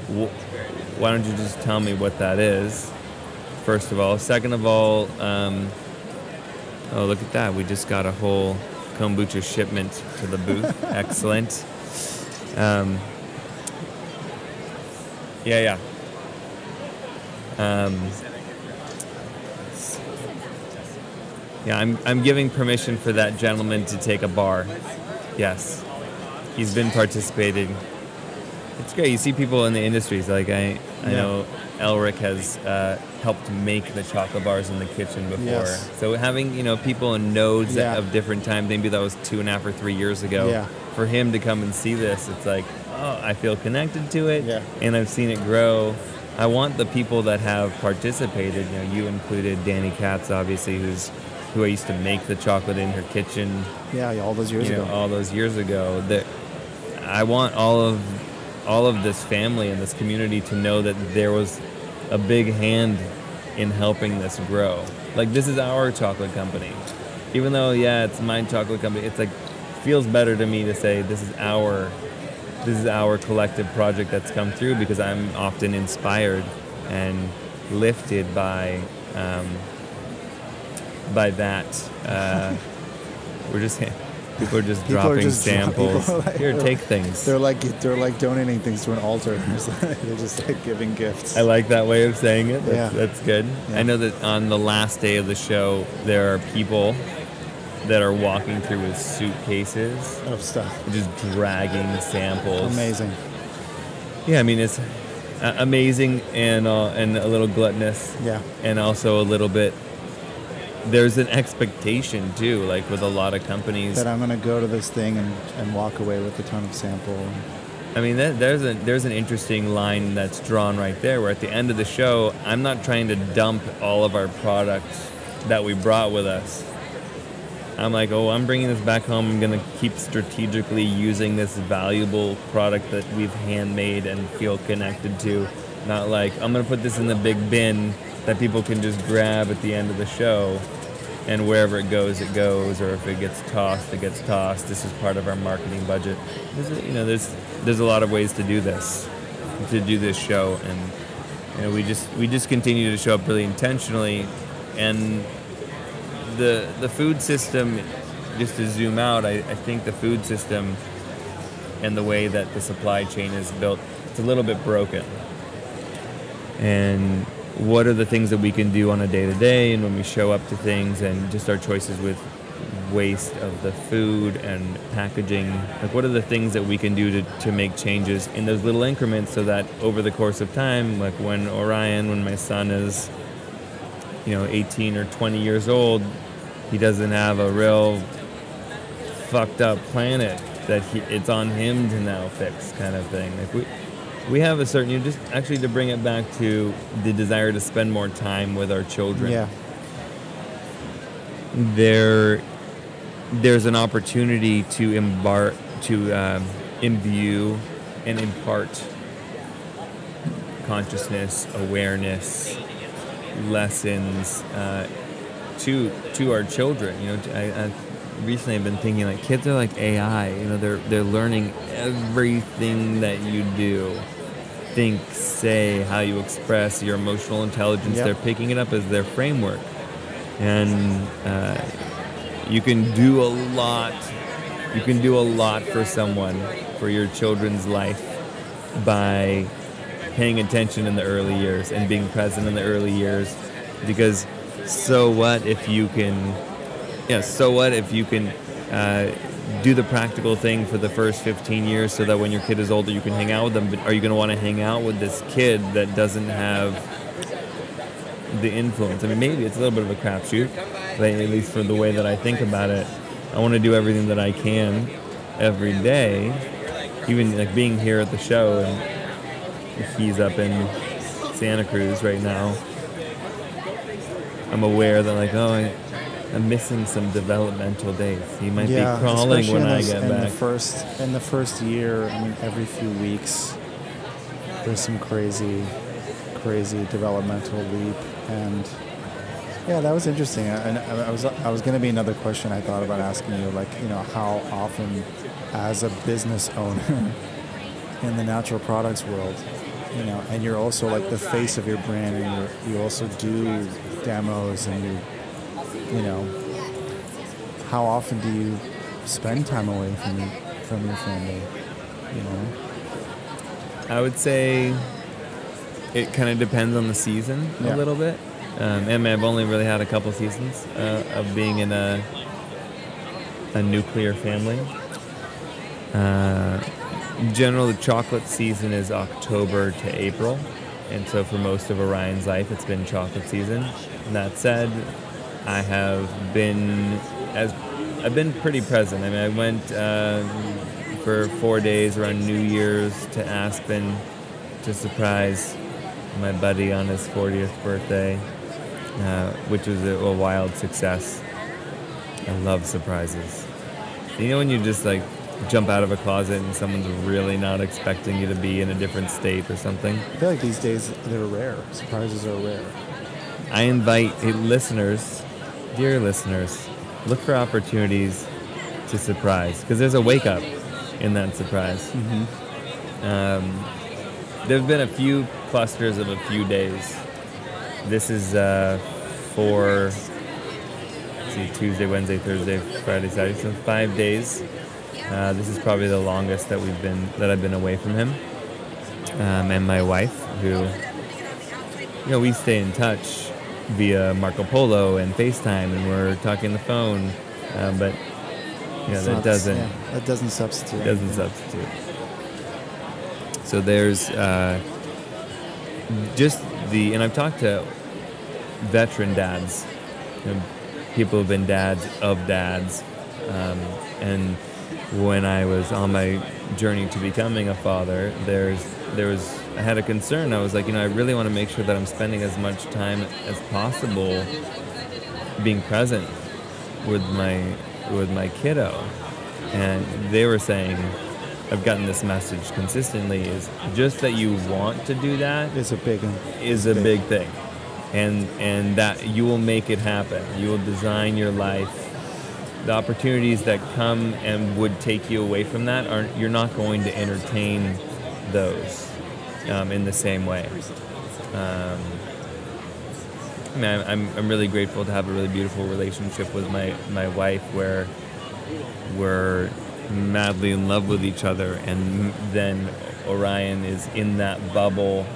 [SPEAKER 2] wh- Why don't you just tell me what that is? First of all. Second of all, um, oh look at that! We just got a whole kombucha shipment to the booth. <laughs> Excellent. Um, yeah, yeah. Um, yeah, I'm, I'm giving permission for that gentleman to take a bar. Yes. He's been participating. It's great. You see people in the industries. Like, I, I
[SPEAKER 1] Yeah.
[SPEAKER 2] know Elric has uh, helped make the chocolate bars in the kitchen before.
[SPEAKER 1] Yes.
[SPEAKER 2] So having, you know, people in nodes
[SPEAKER 1] Yeah.
[SPEAKER 2] of different times, maybe that was two and a half or three years ago.
[SPEAKER 1] Yeah.
[SPEAKER 2] For him to come and see this, it's like, oh, I feel connected to it.
[SPEAKER 1] Yeah.
[SPEAKER 2] And I've seen it grow. I want the people that have participated, you know, you included Danny Katz, obviously, who's who I used to make the chocolate in her kitchen,
[SPEAKER 1] Yeah, all those years
[SPEAKER 2] you know,
[SPEAKER 1] ago.
[SPEAKER 2] all those years ago. That I want all of all of this family and this community to know that there was a big hand in helping this grow. Like this is our chocolate company. Even though yeah, it's my chocolate company, it's like feels better to me to say this is our this is our collective project that's come through because I'm often inspired and lifted by um, by that. Uh, <laughs> we're just people are just
[SPEAKER 1] People are
[SPEAKER 2] dropping
[SPEAKER 1] just
[SPEAKER 2] samples.
[SPEAKER 1] like-
[SPEAKER 2] Here, take things.
[SPEAKER 1] They're like they're like donating things to an altar. <laughs> they're just like giving gifts.
[SPEAKER 2] I like that way of saying it. That's,
[SPEAKER 1] Yeah.
[SPEAKER 2] that's good.
[SPEAKER 1] Yeah.
[SPEAKER 2] I know that on the last day of the show, there are people that are walking through with suitcases,
[SPEAKER 1] of stuff.
[SPEAKER 2] just dragging samples.
[SPEAKER 1] Amazing.
[SPEAKER 2] Yeah, I mean it's uh, amazing and uh, and a little gluttonous,
[SPEAKER 1] Yeah.
[SPEAKER 2] and also a little bit. There's an expectation too, like with a lot of companies.
[SPEAKER 1] That I'm gonna go to this thing and, and walk away with a ton of sample.
[SPEAKER 2] I mean, that, there's a there's an interesting line that's drawn right there, where at the end of the show, I'm not trying to dump all of our products that we brought with us. I'm like, oh, I'm bringing this back home. I'm gonna keep strategically using this valuable product that we've handmade and feel connected to. Not like I'm gonna put this in the big bin that people can just grab at the end of the show, and wherever it goes, it goes. Or if it gets tossed, it gets tossed. This is part of our marketing budget. There's you know, there's there's a lot of ways to do this, to do this show, and you know, we just we just continue to show up really intentionally, and the the food system just to zoom out, I, I think the food system and the way that the supply chain is built, it's a little bit broken. And what are the things that we can do on a day to day and when we show up to things and just our choices with waste of the food and packaging? Like what are the things that we can do to, to make changes in those little increments so that over the course of time like when orion when my son is you know 18 or 20 years old he doesn't have a real fucked up planet that he, it's on him to now fix kind of thing. Like we we have a certain you know, just actually to bring it back to the desire to spend more time with our children.
[SPEAKER 1] Yeah.
[SPEAKER 2] there there's an opportunity to embark to um, imbue and impart consciousness awareness lessons uh, to to our children. You know I, I recently have been thinking like kids are like ai you know they're they're learning everything that you do think say how you express your emotional intelligence
[SPEAKER 1] Yep.
[SPEAKER 2] they're picking it up as their framework and uh, you can do a lot you can do a lot for someone for your children's life by paying attention in the early years and being present in the early years because so what if you can yeah so what if you can uh, do the practical thing for the first 15 years so that when your kid is older you can hang out with them but are you going to want to hang out with this kid that doesn't have the influence. I mean, maybe it's a little bit of a crapshoot, but at least for the way that I think about it, I want to do everything that I can every day. Even like being here at the show, and he's up in Santa Cruz right now. I'm aware that like, oh, I, I'm missing some developmental days. He might
[SPEAKER 1] yeah,
[SPEAKER 2] be crawling when I
[SPEAKER 1] those-
[SPEAKER 2] get
[SPEAKER 1] in
[SPEAKER 2] back.
[SPEAKER 1] the first in the first year. I mean, every few weeks, there's some crazy, crazy developmental leap, and yeah, that was interesting. And I, I was I was going to be another question I thought about asking you, like you know, how often, as a business owner <laughs> in the natural products world, you know, and you're also like the face of your brand, and you you also do demos, and you you know, how often do you spend time away from your, from your family? You know,
[SPEAKER 2] I would say it kind of depends on the season
[SPEAKER 1] Yeah.
[SPEAKER 2] a little bit. Um, and I've only really had a couple seasons uh, of being in a a nuclear family. Uh, in general, the chocolate season is October to April, and so for most of Orion's life, it's been chocolate season. that said, I have been as I've been pretty present. I mean, I went um, for four days around New Year's to Aspen to surprise my buddy on his 40th birthday, uh, which was a, a wild success. I love surprises. You know when you just like jump out of a closet and someone's really not expecting you to be in a different state or something?
[SPEAKER 1] I feel like these days they're rare. Surprises are rare.
[SPEAKER 2] I invite listeners, dear listeners, look for opportunities to surprise because there's a wake up in that surprise. Um, there have been a few clusters of a few days. This is uh, for see, Tuesday, Wednesday, Thursday, Friday, Saturday, so five days. Uh, this is probably the longest that we've been that I've been away from him um, and my wife, who you know we stay in touch via Marco Polo and FaceTime, and we're talking the phone, um, but you know that doesn't
[SPEAKER 1] yeah, that doesn't substitute.
[SPEAKER 2] doesn't substitute. So there's uh, just the, and I've talked to veteran dads, you know, people who've been dads of dads, um, and when I was on my journey to becoming a father, there's there was I had a concern. I was like, you know, I really want to make sure that I'm spending as much time as possible being present with my with my kiddo. And they were saying i've gotten this message consistently is just that you want to do that
[SPEAKER 1] is a big.
[SPEAKER 2] is a big. thing. And and that you will make it happen. You will design your life. The opportunities that come and would take you away from that are you're not going to entertain those um, in the same way um, I mean, I'm, I'm, really grateful to have a really beautiful relationship with my, my wife where we're madly in love with each other, and then Orion is in that bubble.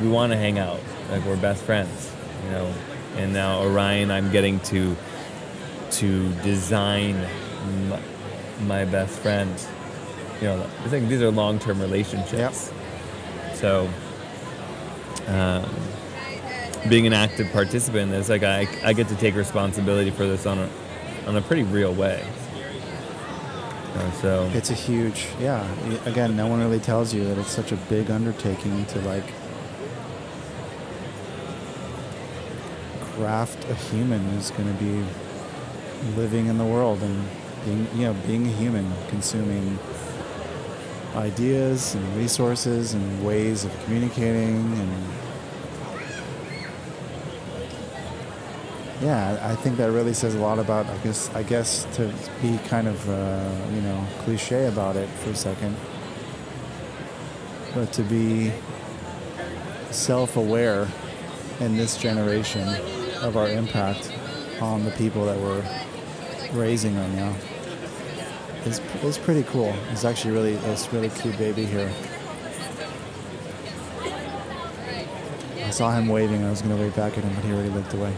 [SPEAKER 2] We want to hang out, like we're best friends, you know. And now Orion, I'm getting to to design my, my best friend. You know, I think these are long-term relationships. So, um, being an active participant in this, like I, I get to take responsibility for this on a, on a pretty real way. Uh, so
[SPEAKER 1] It's a huge, yeah. Again, no one really tells you that it's such a big undertaking to like craft a human who's going to be living in the world and being, you know, being a human, consuming ideas and resources and ways of communicating and yeah, I think that really says a lot about. I guess I guess to be kind of uh, you know cliche about it for a second, but to be self-aware in this generation of our impact on the people that we're raising right now is is pretty cool. It's actually really it's really cute baby here. I saw him waving. I was going to wave back at him, but he already looked away.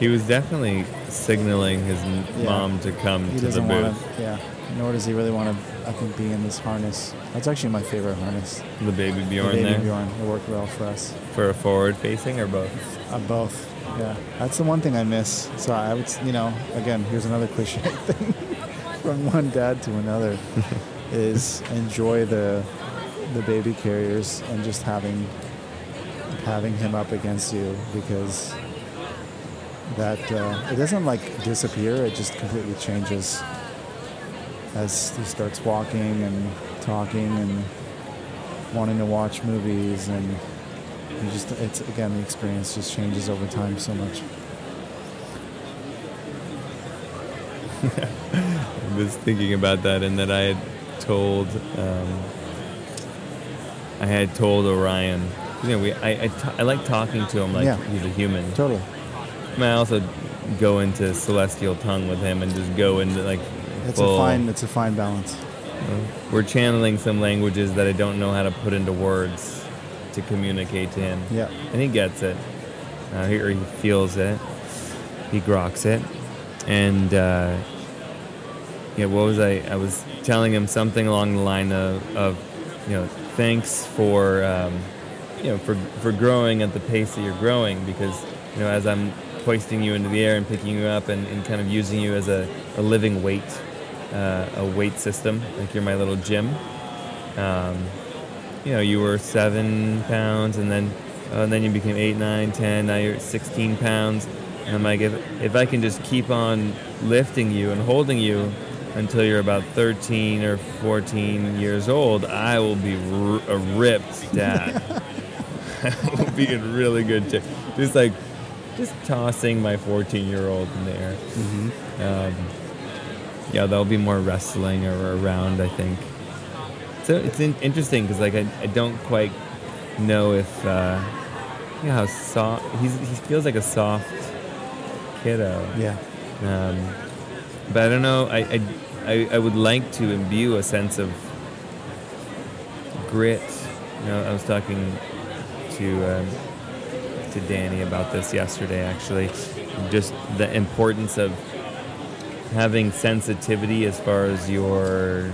[SPEAKER 2] he was definitely signaling his
[SPEAKER 1] Yeah.
[SPEAKER 2] mom to come
[SPEAKER 1] he
[SPEAKER 2] to the booth.
[SPEAKER 1] want to. Yeah. Nor does he really want to. I think be in this harness. That's actually my favorite harness.
[SPEAKER 2] The baby
[SPEAKER 1] The
[SPEAKER 2] Bjorn
[SPEAKER 1] baby
[SPEAKER 2] there
[SPEAKER 1] Bjorn. It worked well for us.
[SPEAKER 2] for a forward facing or both.
[SPEAKER 1] Uh, both. Yeah. That's the one thing I miss. So I would, you know, again, here's another cliche <laughs> thing from one dad to another <laughs> is enjoy the the baby carriers and just having having him up against you because that uh, it doesn't like disappear. It just completely changes as he starts walking and talking and wanting to watch movies and you just it's again the experience just changes over time so much. <laughs>
[SPEAKER 2] I was thinking about that and that I had told um, I had told Orion. You know, we I I, like talking to him like
[SPEAKER 1] Yeah.
[SPEAKER 2] he's a human.
[SPEAKER 1] Totally.
[SPEAKER 2] I, mean, I also go into celestial tongue with him and just go into like
[SPEAKER 1] It's
[SPEAKER 2] full.
[SPEAKER 1] a fine it's a fine balance.
[SPEAKER 2] We're channeling some languages that I don't know how to put into words to communicate to him.
[SPEAKER 1] Yeah.
[SPEAKER 2] and he gets it, uh, he, or he feels it, he groks it, and uh, yeah, what was I? I was telling him something along the line of, of you know, thanks for um, you know for for growing at the pace that you're growing because you know as I'm hoisting you into the air and picking you up and, and kind of using you as a, a living weight, uh, a weight system, like you're my little gym. Um, you know, you were seven pounds, and then uh, and then you became eight, nine, ten. Now you're at 16 pounds, and I'm like, if if I can just keep on lifting you and holding you until you're about 13 or 14 years old, I will be r- a ripped dad. <laughs> I will be in really good shape. Just like, just tossing my 14 year old in the air. Um, yeah, there'll be more wrestling or around, I think. So it's in- interesting because like I, I don't quite know if uh, you know how soft he's, he feels like a soft kiddo.
[SPEAKER 1] Yeah.
[SPEAKER 2] Um, but I don't know. I, I, I, I would like to imbue a sense of grit. You know, I was talking to um, to Danny about this yesterday. Actually, just the importance of having sensitivity as far as your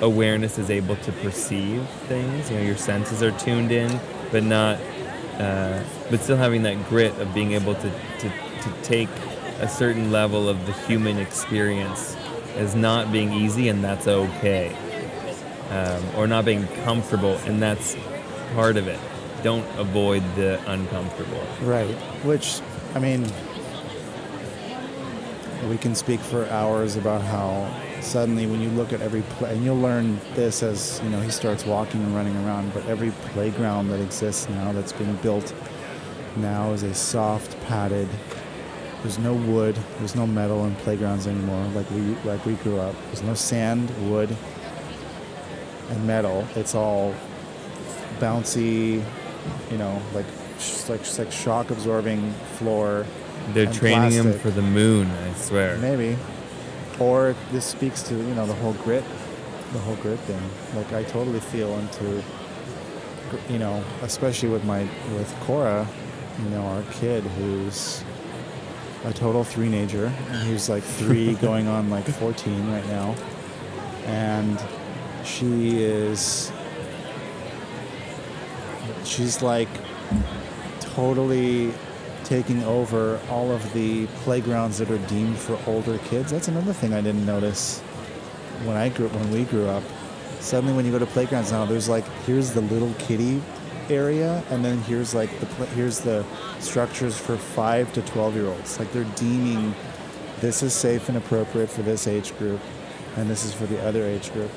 [SPEAKER 2] awareness is able to perceive things. You know, your senses are tuned in, but not, uh, but still having that grit of being able to, to, to take a certain level of the human experience as not being easy, and that's okay, um, or not being comfortable, and that's part of it. Don't avoid the uncomfortable.
[SPEAKER 1] Right. Which, I mean, we can speak for hours about how suddenly when you look at every play, and you'll learn this as, you know, he starts walking and running around, but every playground that exists now that's being built now is a soft, padded, there's no wood, there's no metal in playgrounds anymore like we, like we grew up. There's no sand, wood, and metal. It's all bouncy, you know, like like like shock absorbing floor.
[SPEAKER 2] They're training him for the moon, I swear.
[SPEAKER 1] Maybe, or this speaks to you know the whole grit, the whole grit thing. Like I totally feel into, you know, especially with my with Cora, you know, our kid who's a total three-nager. He's like three, <laughs> going on like 14 right now, and she is. She's like totally taking over all of the playgrounds that are deemed for older kids. That's another thing I didn't notice when I grew when we grew up. Suddenly, when you go to playgrounds now, there's like here's the little kiddie area, and then here's like the here's the structures for five to twelve year olds. Like they're deeming this is safe and appropriate for this age group, and this is for the other age group.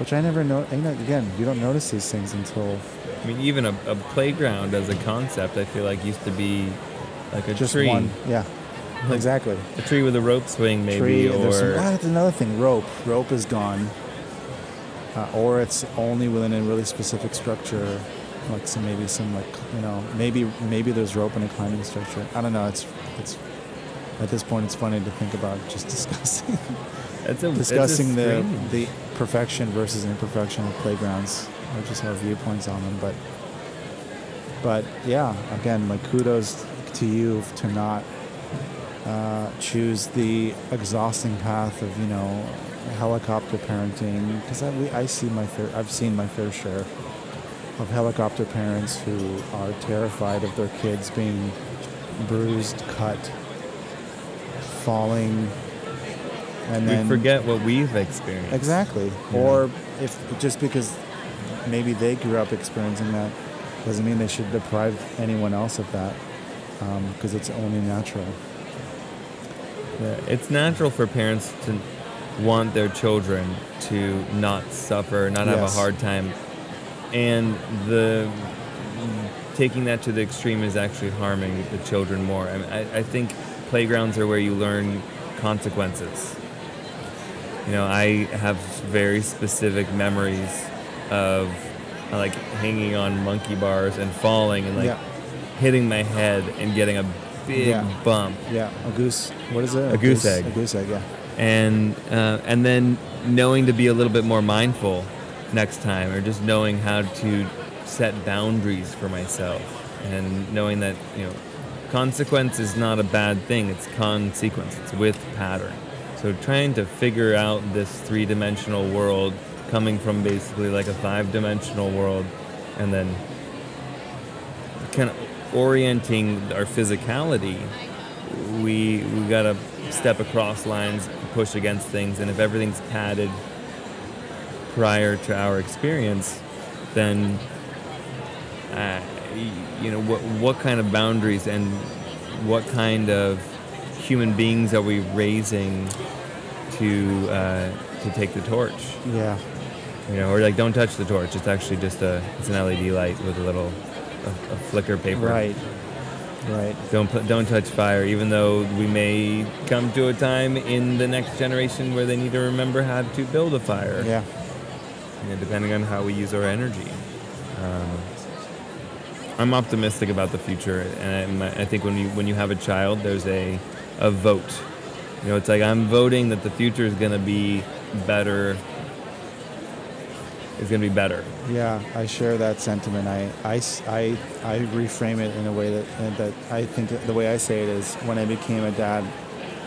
[SPEAKER 1] Which I never know. You know, again, you don't notice these things until
[SPEAKER 2] I mean, even a, a playground as a concept, I feel like used to be like a
[SPEAKER 1] just
[SPEAKER 2] tree,
[SPEAKER 1] one. Yeah,
[SPEAKER 2] Like, <laughs>
[SPEAKER 1] exactly.
[SPEAKER 2] a tree with a rope swing, maybe,
[SPEAKER 1] tree. there's some-
[SPEAKER 2] or
[SPEAKER 1] ah, that's another thing. Rope. Rope is gone, uh, or it's only within a really specific structure, like some maybe some like you know maybe maybe there's rope in a climbing structure. I don't know. It's it's at this point it's funny to think about just <laughs> discussing
[SPEAKER 2] a,
[SPEAKER 1] discussing the the perfection versus imperfection of playgrounds, or just our viewpoints on them. But but yeah, again, like kudos to you to not uh, choose the exhausting path of you know helicopter parenting because I, we- I see my fair I've seen my fair share of helicopter parents who are terrified of their kids being bruised, cut, falling, and
[SPEAKER 2] we
[SPEAKER 1] then
[SPEAKER 2] forget what we've experienced.
[SPEAKER 1] Exactly.
[SPEAKER 2] Yeah.
[SPEAKER 1] Or if just because maybe they grew up experiencing that doesn't mean they should deprive anyone else of that um, because it's only natural.
[SPEAKER 2] Yeah, it's natural for parents to want their children to not suffer, not have a hard time, and the taking that to the extreme is actually harming the children more. I, mean, I, I think playgrounds are where you learn consequences. You know, I have very specific memories of uh, like hanging on monkey bars and falling and like
[SPEAKER 1] Yeah.
[SPEAKER 2] hitting my head and getting a big
[SPEAKER 1] Yeah.
[SPEAKER 2] bump
[SPEAKER 1] Yeah, a goose. What is it?
[SPEAKER 2] A goose egg.
[SPEAKER 1] A goose egg. Yeah.
[SPEAKER 2] and uh, and then knowing to be a little bit more mindful next time, or just knowing how to set boundaries for myself, and knowing that you know consequence is not a bad thing; it's consequence. It's with pattern. So trying to figure out this three-dimensional world, coming from basically like a five-dimensional world, and then kind of orienting our physicality we we gotta step across lines, push against things, and if everything's padded prior to our experience, then uh, you know what what kind of boundaries and what kind of human beings are we raising to uh, to take the torch?
[SPEAKER 1] Yeah.
[SPEAKER 2] You know, or like don't touch the torch. It's actually just a it's an LED light with a little a, a flicker paper.
[SPEAKER 1] Right. Right.
[SPEAKER 2] Don't put, don't touch fire, even though we may come to a time in the next generation where they need to remember how to build a fire.
[SPEAKER 1] Yeah.
[SPEAKER 2] You know, depending on how we use our energy. Um, I'm optimistic about the future, and I think when you when you have a child, there's a a vote. You know, it's like I'm voting that the future is going to be better. Is going to be better.
[SPEAKER 1] Yeah, I share that sentiment. I, I, I, I reframe it in a way that, that I think the way I say it is when I became a dad,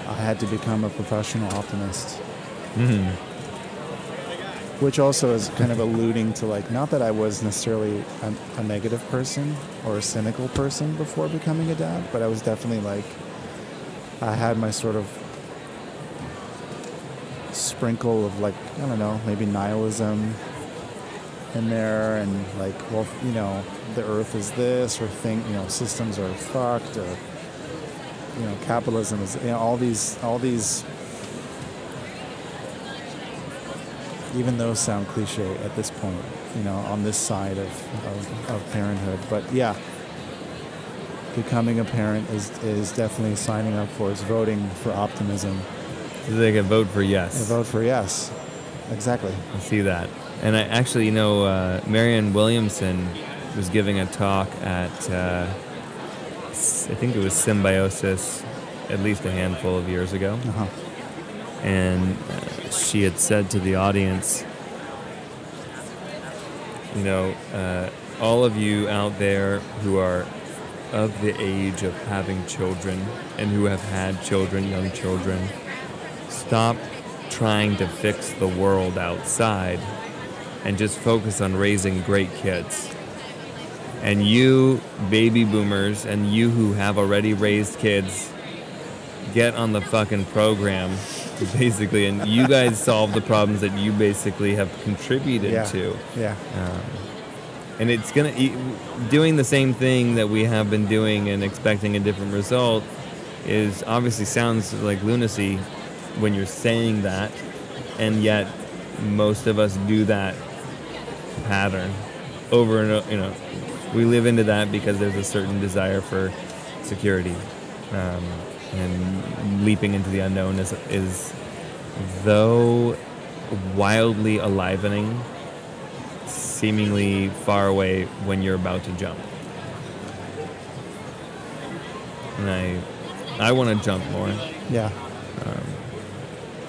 [SPEAKER 1] I had to become a professional optimist.
[SPEAKER 2] hmm
[SPEAKER 1] Which also is kind of alluding to like, not that I was necessarily a, a negative person or a cynical person before becoming a dad, but I was definitely like, I had my sort of sprinkle of like, I don't know, maybe nihilism in there and like, well, you know, the earth is this or think, you know, systems are fucked or, you know, capitalism is, you know, all these, all these even those sound cliche at this point, you know, on this side of, of, of parenthood. But yeah, becoming a parent is, is definitely signing up for, is voting for optimism.
[SPEAKER 2] So they can vote for yes.
[SPEAKER 1] vote for yes. Exactly.
[SPEAKER 2] I see that. And I actually, you know, uh, Marianne Williamson was giving a talk at, uh, I think it was Symbiosis, at least a handful of years ago.
[SPEAKER 1] Uh-huh.
[SPEAKER 2] and uh, she had said to the audience, you know, uh, all of you out there who are of the age of having children and who have had children, young children, stop trying to fix the world outside and just focus on raising great kids. And you, baby boomers, and you who have already raised kids, get on the fucking program, basically, and you guys solve the problems that you basically have contributed
[SPEAKER 1] Yeah.
[SPEAKER 2] to.
[SPEAKER 1] Yeah.
[SPEAKER 2] And it's gonna doing the same thing that we have been doing and expecting a different result is obviously sounds like lunacy when you're saying that, and yet most of us do that pattern over and o- you know we live into that because there's a certain desire for security um, and leaping into the unknown is is though wildly enlivening seemingly far away when you're about to jump and I I want to jump more
[SPEAKER 1] Yeah.
[SPEAKER 2] Um,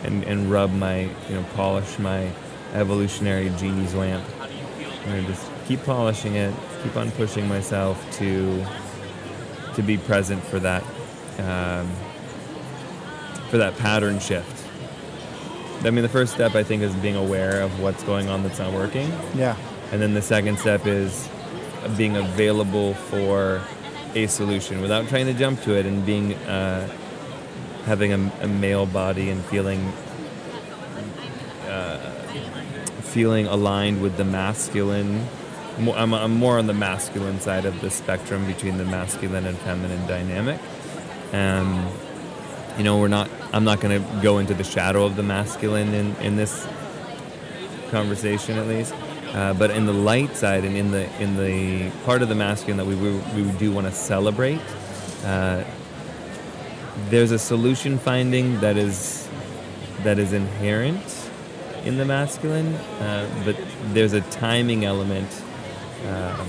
[SPEAKER 2] and, and rub my, you know, polish my evolutionary genie's lamp. I'm just keep polishing it, keep on pushing myself to to be present for that um, for that pattern shift. I mean, the first step I think is being aware of what's going on that's not working,
[SPEAKER 1] Yeah.
[SPEAKER 2] and then the second step is being available for a solution without trying to jump to it and being uh, having a, a male body and feeling uh, feeling aligned with the masculine. I'm, I'm more on the masculine side of the spectrum between the masculine and feminine dynamic. Um, you know, we're not. I'm not going to go into the shadow of the masculine in, in this conversation, at least. Uh, but in the light side and in the in the part of the masculine that we we, we do want to celebrate, uh, there's a solution finding that is that is inherent in the masculine, uh, but there's a timing element uh,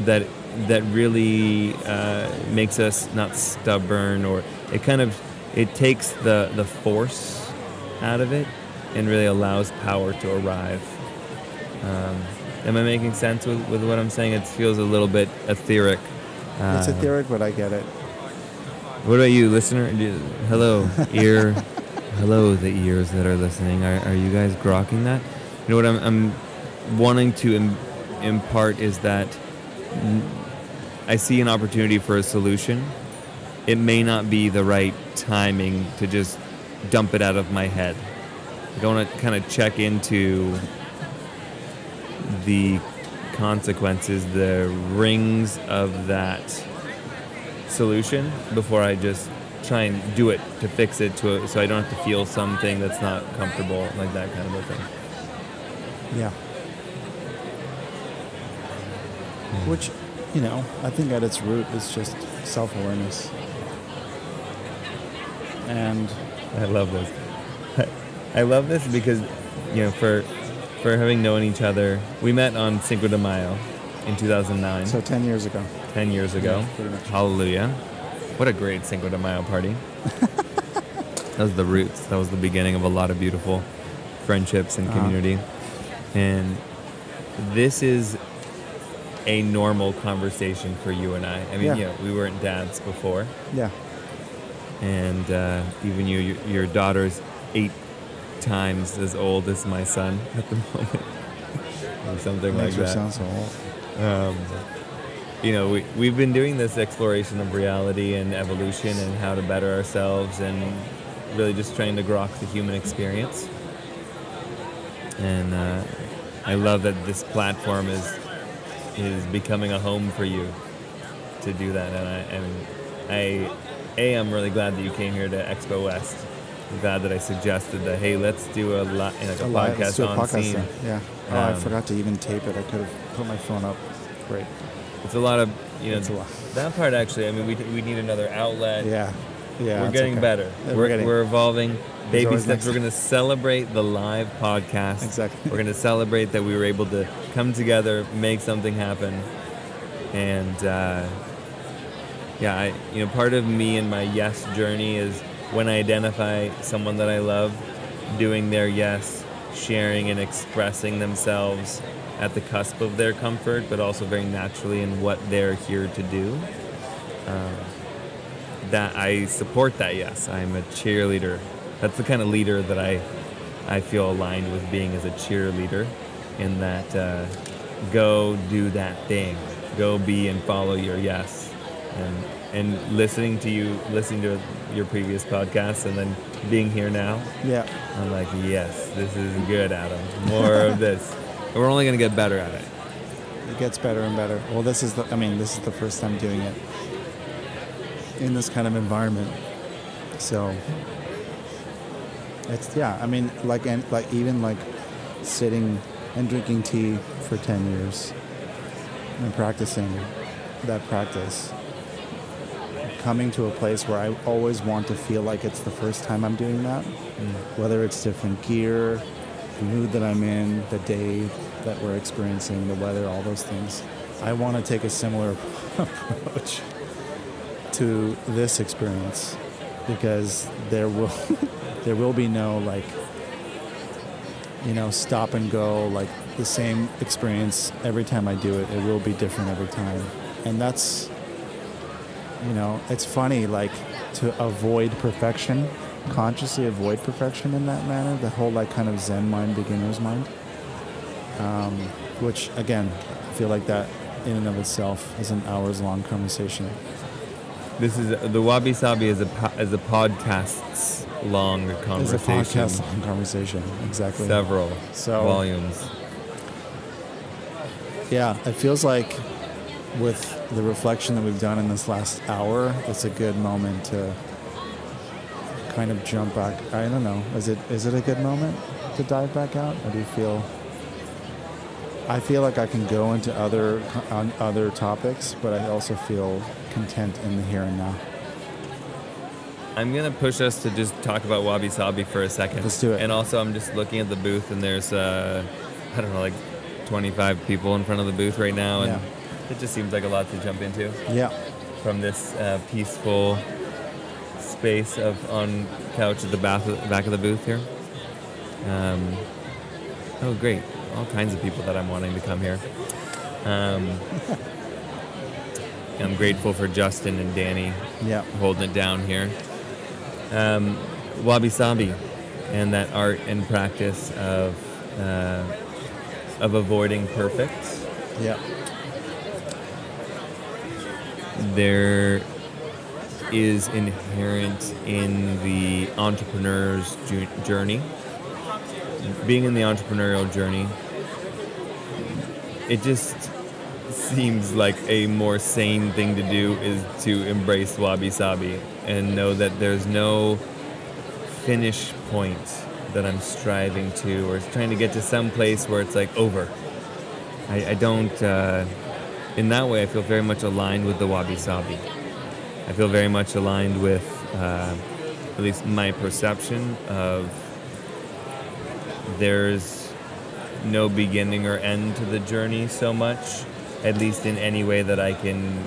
[SPEAKER 2] that that really uh, makes us not stubborn or it kind of it takes the the force out of it and really allows power to arrive. Um, am I making sense with, with what I'm saying? It feels a little bit etheric.
[SPEAKER 1] It's
[SPEAKER 2] Uh,
[SPEAKER 1] etheric, but I get it.
[SPEAKER 2] what about you, listener? Hello, <laughs> ear. Hello, the ears that are listening. Are, are you guys grokking that? You know what I'm, I'm wanting to Im- impart is that I see an opportunity for a solution. It may not be the right timing to just dump it out of my head. I want to kind of check into the consequences, the rings of that solution before I just try and do it to fix it to a, so I don't have to feel something that's not comfortable, like that kind of a thing.
[SPEAKER 1] Yeah. Which, you know, I think at its root is just self awareness. And
[SPEAKER 2] I love this. I love this because, you know, for for having known each other, we met on Cinco de Mayo in 2009,
[SPEAKER 1] so 10 years ago.
[SPEAKER 2] 10 years ago.
[SPEAKER 1] Yeah.
[SPEAKER 2] Hallelujah. What a great Cinco de Mayo party. <laughs> that was the roots. That was the beginning of a lot of beautiful friendships and
[SPEAKER 1] Uh-huh.
[SPEAKER 2] community. And this is a normal conversation for you and I. I mean,
[SPEAKER 1] Yeah.
[SPEAKER 2] we weren't dads before.
[SPEAKER 1] Yeah.
[SPEAKER 2] and uh, even you, your, your daughter's eight times as old as my son <laughs> at the moment, or something like that.
[SPEAKER 1] sound so old.
[SPEAKER 2] Um, you know, we, we've been doing this exploration of reality and evolution and how to better ourselves and really just trying to grok the human experience. And uh, I love that this platform is is becoming a home for you to do that. And I, and I, a, I'm really glad that you came here to Expo West. I'm glad that I suggested that. Hey, let's do a, li- like a,
[SPEAKER 1] A live- let's
[SPEAKER 2] podcast
[SPEAKER 1] do a
[SPEAKER 2] on
[SPEAKER 1] podcast
[SPEAKER 2] scene.
[SPEAKER 1] Yeah. Oh, I
[SPEAKER 2] Um,
[SPEAKER 1] forgot to even tape it. I could have put my phone up. Great.
[SPEAKER 2] It's a lot of you know
[SPEAKER 1] It's a lot.
[SPEAKER 2] that part actually. I mean, we, we need another outlet.
[SPEAKER 1] Yeah. Yeah.
[SPEAKER 2] we're getting
[SPEAKER 1] okay.
[SPEAKER 2] better. We're,
[SPEAKER 1] we're getting-
[SPEAKER 2] we're evolving. Baby steps.
[SPEAKER 1] next-
[SPEAKER 2] We're going to celebrate the live podcast.
[SPEAKER 1] Exactly.
[SPEAKER 2] We're going to celebrate that we were able to come together, make something happen, and uh, yeah, I, you know, part of me and my yes journey is when I identify someone that I love doing their yes, sharing and expressing themselves at the cusp of their comfort, but also very naturally in what they're here to do. Um, that I support that. Yes, I'm a cheerleader. That's the kind of leader that I I feel aligned with being as a cheerleader. In that, uh, go do that thing. Go be and follow your yes. And and listening to you, listening to your previous podcast, and then being here now,
[SPEAKER 1] Yeah.
[SPEAKER 2] I'm like, yes, this is good, Adam. More of this. <laughs> We're only gonna get better at it.
[SPEAKER 1] It gets better and better. Well, this is the, I mean, this is the first time doing it in this kind of environment. So it's, yeah, I mean, like, and like, even like sitting and drinking tea for 10 years and practicing that practice, coming to a place where I always want to feel like it's the first time I'm doing that, mm. whether it's different gear, the mood that I'm in, the day that we're experiencing, the weather, all those things. I want to take a similar <laughs> approach to this experience because there will <laughs> there will be no like you know stop and go like the same experience every time I do it. It will be different every time, and that's you know it's funny like to avoid perfection consciously avoid perfection in that manner the whole like kind of zen mind beginner's mind. Um, which again i feel like that in and of itself is an hours long conversation.
[SPEAKER 2] This is the Wabi Sabi is a is a podcast's long conversation.
[SPEAKER 1] it's a podcast long conversation exactly.
[SPEAKER 2] Several
[SPEAKER 1] So-
[SPEAKER 2] volumes.
[SPEAKER 1] yeah it feels like with the reflection that we've done in this last hour it's a good moment to kind of jump back. I don't know. Is it is it a good moment to dive back out? Or do you feel i feel like i can go into other on other topics but i also feel content in the here and now
[SPEAKER 2] I'm gonna push us to just talk about Wabi Sabi for a second.
[SPEAKER 1] Let's do it.
[SPEAKER 2] And also, I'm just looking at the booth, and there's uh, I don't know, like 25 people in front of the booth right now, and it just seems like a lot to jump into
[SPEAKER 1] yeah
[SPEAKER 2] from this uh, peaceful space of on couch at the back back of the booth here. Um, oh, great! All kinds of people that I'm wanting to come here. Um, <laughs> I'm grateful for Justin and Danny
[SPEAKER 1] yeah
[SPEAKER 2] holding it down here. Um, Wabi Sabi and that art and practice of uh, of avoiding perfect.
[SPEAKER 1] yeah
[SPEAKER 2] There is inherent in the entrepreneur's journey. Being in the entrepreneurial journey, it just seems like a more sane thing to do is to embrace wabi sabi and know that there's no finish point that I'm striving to or trying to get to some place where it's like over. I, I don't, uh, in that way, I feel very much aligned with the wabi sabi. I feel very much aligned with uh, at least my perception of there's no beginning or end to the journey so much, at least in any way that I can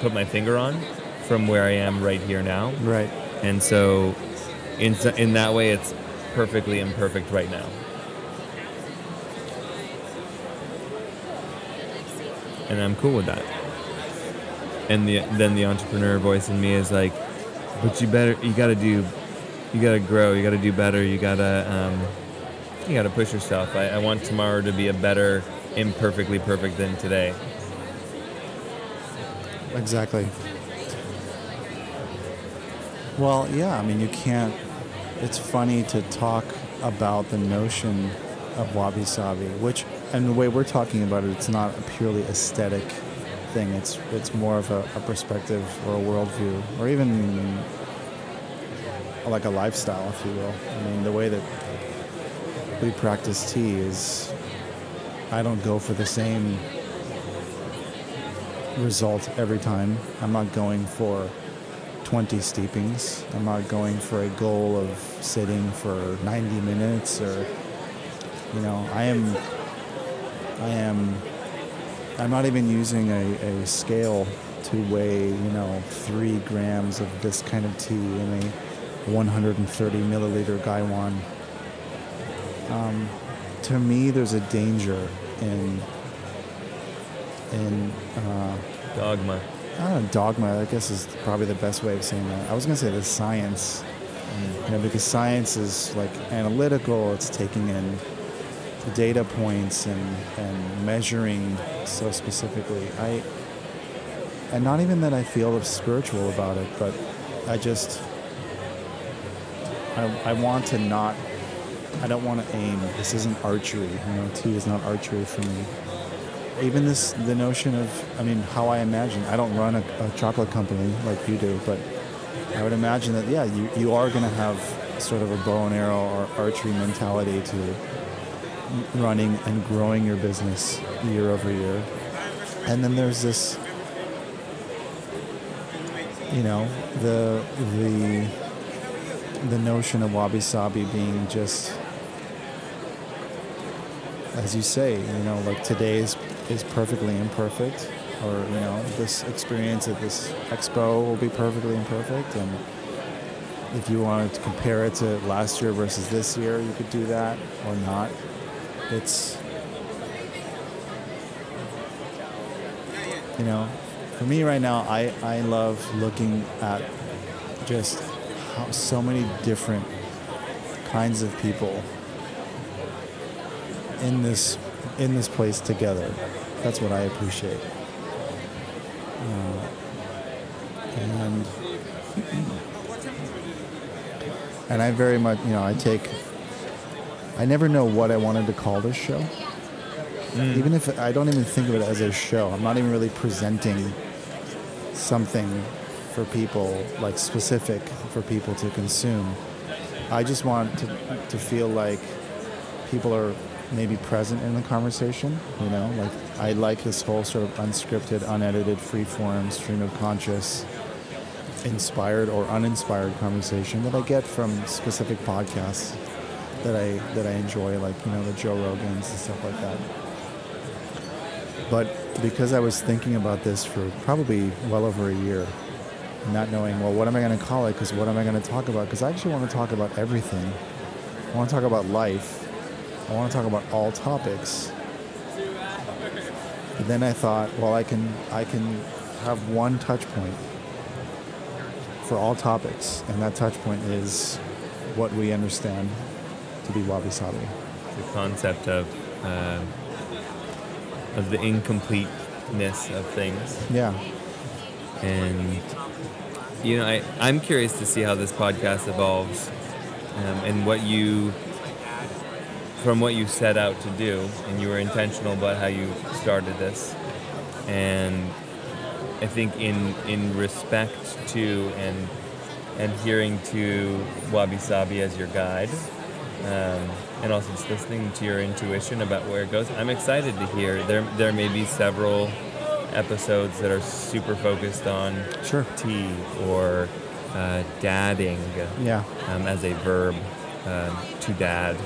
[SPEAKER 2] put my finger on from where I am right here now.
[SPEAKER 1] right
[SPEAKER 2] And so, in, in that way, it's perfectly imperfect right now. And I'm cool with that. And the, then the entrepreneur voice in me is like, but you better, you gotta do, you gotta grow, you gotta do better, you gotta, um, you gotta push yourself. I, I want tomorrow to be a better, imperfectly perfect than today.
[SPEAKER 1] Exactly. Well, yeah, I mean, you can't. It's funny to talk about the notion of wabi sabi, which, and the way we're talking about it, it's not a purely aesthetic thing. It's it's more of a, a perspective or a worldview, or even like a lifestyle, if you will. I mean, the way that we practice tea is, I don't go for the same result every time. I'm not going for 20 steepings. I'm not going for a goal of sitting for 90 minutes or you know, I am I am I'm not even using a, a scale to weigh, you know, three grams of this kind of tea in a 130 milliliter Gaiwan. Um, to me, there's a danger in in uh,
[SPEAKER 2] Dogma.
[SPEAKER 1] I don't know, dogma. I guess is probably the best way of saying that. I was gonna say the science, you know, because science is like analytical. It's taking in data points and and measuring so specifically. I and not even that I feel spiritual about it, but I just I, I want to not. I don't want to aim. This isn't archery. You know, tea is not archery for me. Even this, the notion of, I mean, how I imagine. I don't run a, a chocolate company like you do, but I would imagine that yeah, you, you are going to have sort of a bow and arrow or archery mentality to running and growing your business year over year. And then there's this, you know, the the the notion of wabi sabi being just as you say, you know, like today is, is perfectly imperfect, or you know, this experience at this expo will be perfectly imperfect, and if you wanted to compare it to last year versus this year, you could do that or not. It's you know, for me right now, I I love looking at just how so many different kinds of people in this in this place together. That's what I appreciate. Uh, and and I very much, you know, I take. I never know what I wanted to call this show. Even if I don't even think of it as a show, I'm not even really presenting something for people, like specific for people to consume. I just want to, to feel like people are maybe present in the conversation. You know, like I like this whole sort of unscripted, unedited, free form, stream of conscious, inspired or uninspired conversation that I get from specific podcasts that I that I enjoy, like you know the Joe Rogans and stuff like that. But because I was thinking about this for probably well over a year, not knowing, well, what am I going to call it? Because what am I going to talk about? Because I actually want to talk about everything. I want to talk about life. I want to talk about all topics. But then I thought, well, I can I can have one touch point for all topics, and that touch point is what we understand to be wabi sabi.
[SPEAKER 2] The concept of uh, of the incompleteness of things.
[SPEAKER 1] Yeah,
[SPEAKER 2] and you know I, i'm curious to see how this podcast evolves um, and what you from what you set out to do and you were intentional about how you started this and i think in in respect to and adhering to wabi sabi as your guide um, and also just listening to your intuition about where it goes i'm excited to hear there there may be several episodes that are super focused on
[SPEAKER 1] sure.
[SPEAKER 2] tea or uh, dadding
[SPEAKER 1] Yeah,
[SPEAKER 2] um, as a verb um, to dad.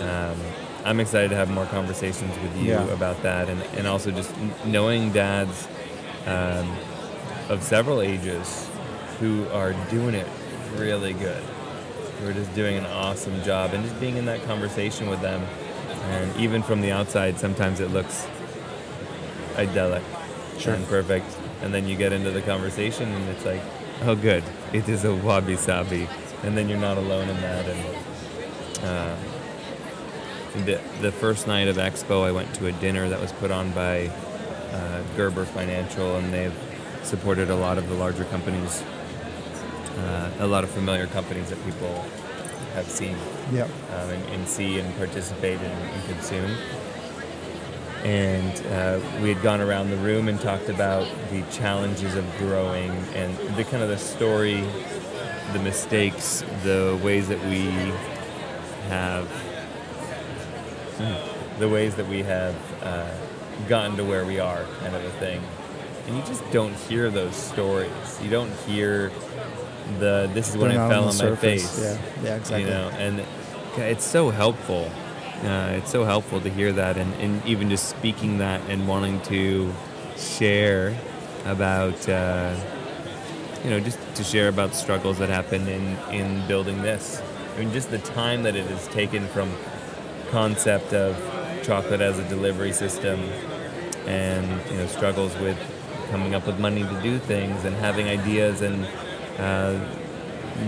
[SPEAKER 2] Um, I'm excited to have more conversations with you
[SPEAKER 1] Yeah.
[SPEAKER 2] about that and, and also just knowing dads um, of several ages who are doing it really good. We're just doing an awesome job and just being in that conversation with them. And even from the outside, sometimes it looks idyllic
[SPEAKER 1] Sure.
[SPEAKER 2] and perfect. And then you get into the conversation and it's like, oh, good, it is a wabi sabi. And then you're not alone in that. And uh, the, the first night of Expo, I went to a dinner that was put on by uh, Gerber Financial, and they've supported a lot of the larger companies, uh, a lot of familiar companies that people have seen
[SPEAKER 1] yeah,
[SPEAKER 2] um, and, and see and participate in and consume. And uh, we had gone around the room and talked about the challenges of growing and the kind of the story, the mistakes, the ways that we have, the ways that we have uh, gotten to where we are, kind of a thing. And you just don't hear those stories. You don't hear the "this is when
[SPEAKER 1] They're
[SPEAKER 2] I fell
[SPEAKER 1] on
[SPEAKER 2] on, my face."
[SPEAKER 1] Yeah, yeah, exactly.
[SPEAKER 2] You know, and it's so helpful. Uh, it's so helpful to hear that, and, and even just speaking that and wanting to share about uh, you know, just to share about the struggles that happened in in building this. I mean, just the time that it has taken from concept of chocolate as a delivery system, and you know, struggles with coming up with money to do things and having ideas and uh,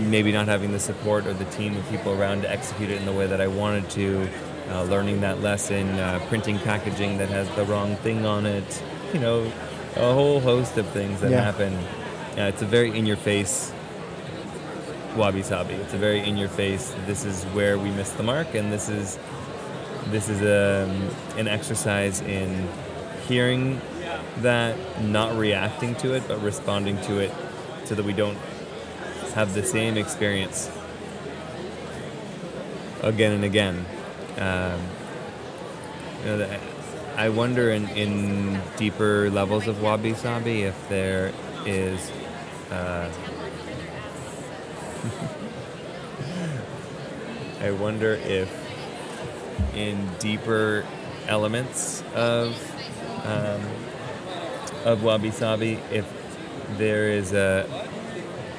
[SPEAKER 2] maybe not having the support or the team of people around to execute it in the way that I wanted to. Uh, learning that lesson, uh, printing packaging that has the wrong thing on it, you know, a whole host of things that
[SPEAKER 1] Yeah.
[SPEAKER 2] happen. Uh, it's a very in your face wabi sabi. It's a very in your face. This is where we missed the mark, and this is this is um, an exercise in hearing that, not reacting to it, but responding to it, so that we don't have the same experience again and again. Um, you know, I wonder in, in deeper levels of wabi sabi if there is. Uh, <laughs> I wonder if in deeper elements of um, of wabi sabi, if there is a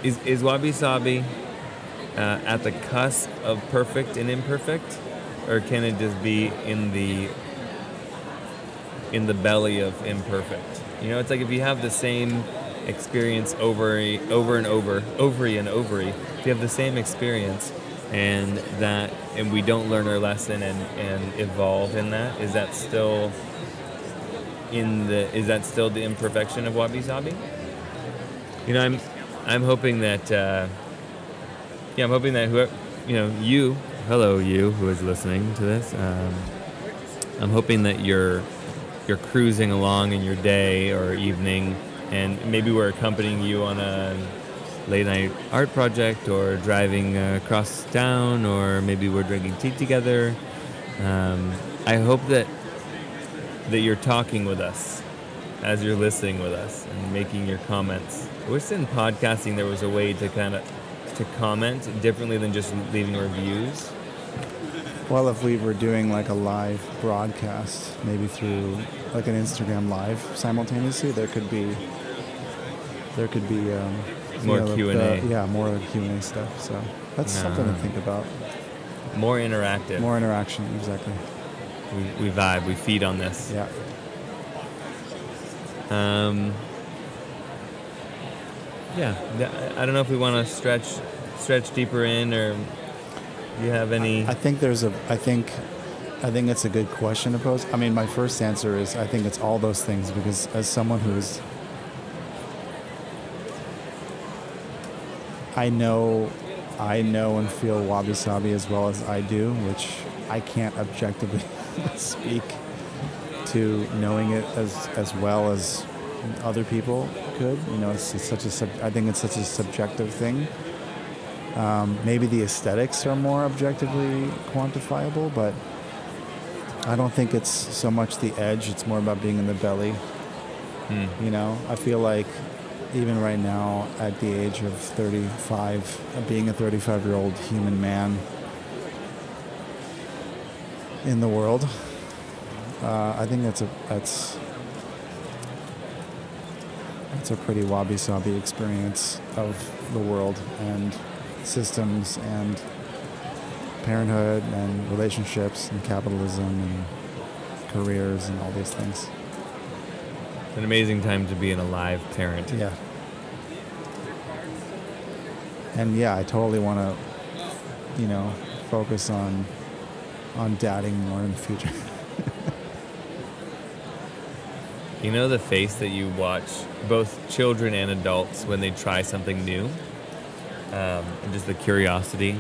[SPEAKER 2] is is wabi sabi uh, at the cusp of perfect and imperfect, or can it just be in the in the belly of imperfect? You know, it's like if you have the same experience over over and over, ovary and ovary. If you have the same experience, and that, and we don't learn our lesson and and evolve in that, is that still in the is that still the imperfection of wabi sabi? You know, I'm I'm hoping that uh, yeah, I'm hoping that whoever you know you, hello you who is listening to this, um, I'm hoping that you're you're cruising along in your day or evening, and maybe we're accompanying you on a late night art project or driving uh, across town, or maybe we're drinking tea together. Um, I hope that that you're talking with us as you're listening with us and making your comments. I wish in podcasting there was a way to kind of to comment differently than just leaving reviews.
[SPEAKER 1] Well, if we were doing like a live broadcast, maybe through like an Instagram live simultaneously, there could be there could be um, you
[SPEAKER 2] More
[SPEAKER 1] know, the-
[SPEAKER 2] Q&A.
[SPEAKER 1] the- yeah, more Q and A stuff. So that's something to think about.
[SPEAKER 2] More interactive.
[SPEAKER 1] More interaction, exactly.
[SPEAKER 2] We, we vibe. We feed on this.
[SPEAKER 1] Yeah.
[SPEAKER 2] Um, yeah. I don't know if we want to stretch stretch deeper in, or do you have any?
[SPEAKER 1] I think there's a. I think, I think it's a good question to pose. I mean, my first answer is I think it's all those things because as someone who's, I know, I know and feel wabi sabi as well as I do, which I can't objectively <laughs> speak to knowing it as as well as other people could. You know, it's, it's such a. Sub, I think it's such a subjective thing. Um, maybe the aesthetics are more objectively quantifiable, but I don't think it's so much the edge. It's more about being in the belly.
[SPEAKER 2] Hmm.
[SPEAKER 1] You know, I feel like even right now, at the age of 35, uh, being a 35 year old human man in the world, uh, I think that's a that's that's a pretty wabi sabi experience of the world and systems and parenthood and relationships and capitalism and careers and all these things.
[SPEAKER 2] It's an amazing time to be an alive parent.
[SPEAKER 1] Yeah. And yeah, I totally want to, you know, focus on on dadding more in the future. <laughs>
[SPEAKER 2] You know the face that you watch both children and adults when they try something new, um, and just the curiosity.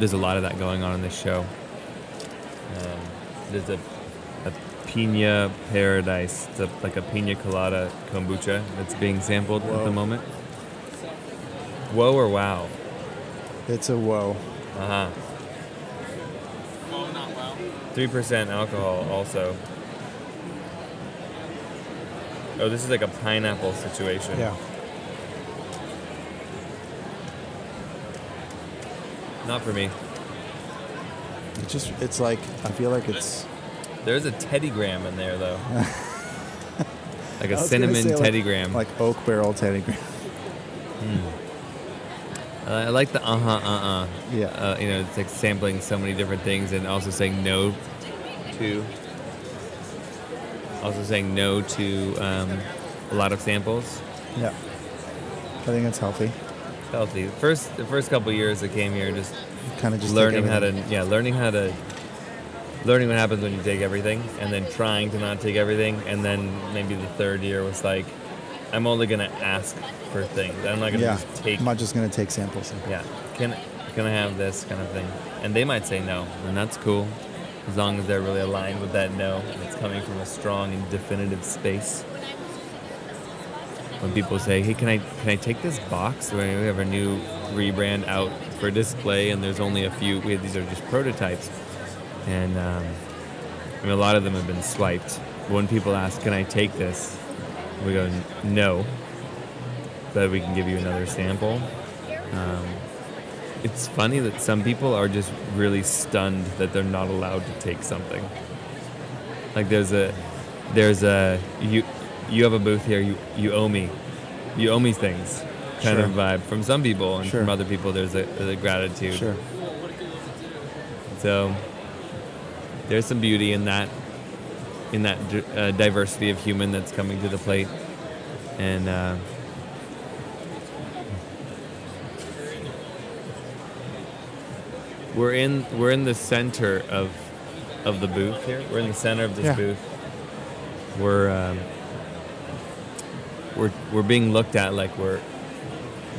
[SPEAKER 2] There's a lot of that going on in this show. Um, there's a pina paradise, it's a, like a pina colada kombucha that's being sampled at the moment. Whoa or wow?
[SPEAKER 1] it's a whoa.
[SPEAKER 2] Uh huh. Whoa, not wow. Three percent alcohol also. Oh, this is like a pineapple situation.
[SPEAKER 1] Yeah.
[SPEAKER 2] Not for me.
[SPEAKER 1] It's just it's like I feel like it's
[SPEAKER 2] There's a Teddy Graham in there though. <laughs> like a cinnamon
[SPEAKER 1] say, like-
[SPEAKER 2] Teddy Graham.
[SPEAKER 1] like oak barrel Teddy Graham.
[SPEAKER 2] Uh, I like the uh huh uh uh.
[SPEAKER 1] Yeah.
[SPEAKER 2] Uh, you know, it's like sampling so many different things and also saying no to. Also saying no to um, a lot of samples.
[SPEAKER 1] Yeah. I think it's healthy.
[SPEAKER 2] Healthy. First, the first couple years I came here, just
[SPEAKER 1] Kind of just
[SPEAKER 2] learning how to yeah learning how to learning what happens when you take everything and then trying to not take everything and then maybe the third year was like i'm only going to ask for things. I'm not going to
[SPEAKER 1] Yeah.
[SPEAKER 2] just take
[SPEAKER 1] I'm not just gonna take samples.
[SPEAKER 2] yeah. Can can i have this kind of thing? And they might say no and that's cool as long as they're really aligned with that no and it's coming from a strong and definitive space. When people say hey can i can i take this box? We have a new rebrand out for display and there's only a few we these are just prototypes and um, I mean, a lot of them have been swiped when people ask can i take this we go no but we can give you another sample um, it's funny that some people are just really stunned that they're not allowed to take something like there's a there's a you you have a booth here you you owe me you owe me things kind
[SPEAKER 1] Sure.
[SPEAKER 2] of vibe from some people and
[SPEAKER 1] Sure.
[SPEAKER 2] from other people there's a, there's a gratitude
[SPEAKER 1] Sure.
[SPEAKER 2] so there's some beauty in that in that uh, diversity of human that's coming to the plate. And uh, we're in we're in the center of of the booth here. We're in the center of this
[SPEAKER 1] Yeah.
[SPEAKER 2] booth. We're um, we're we're being looked at like we're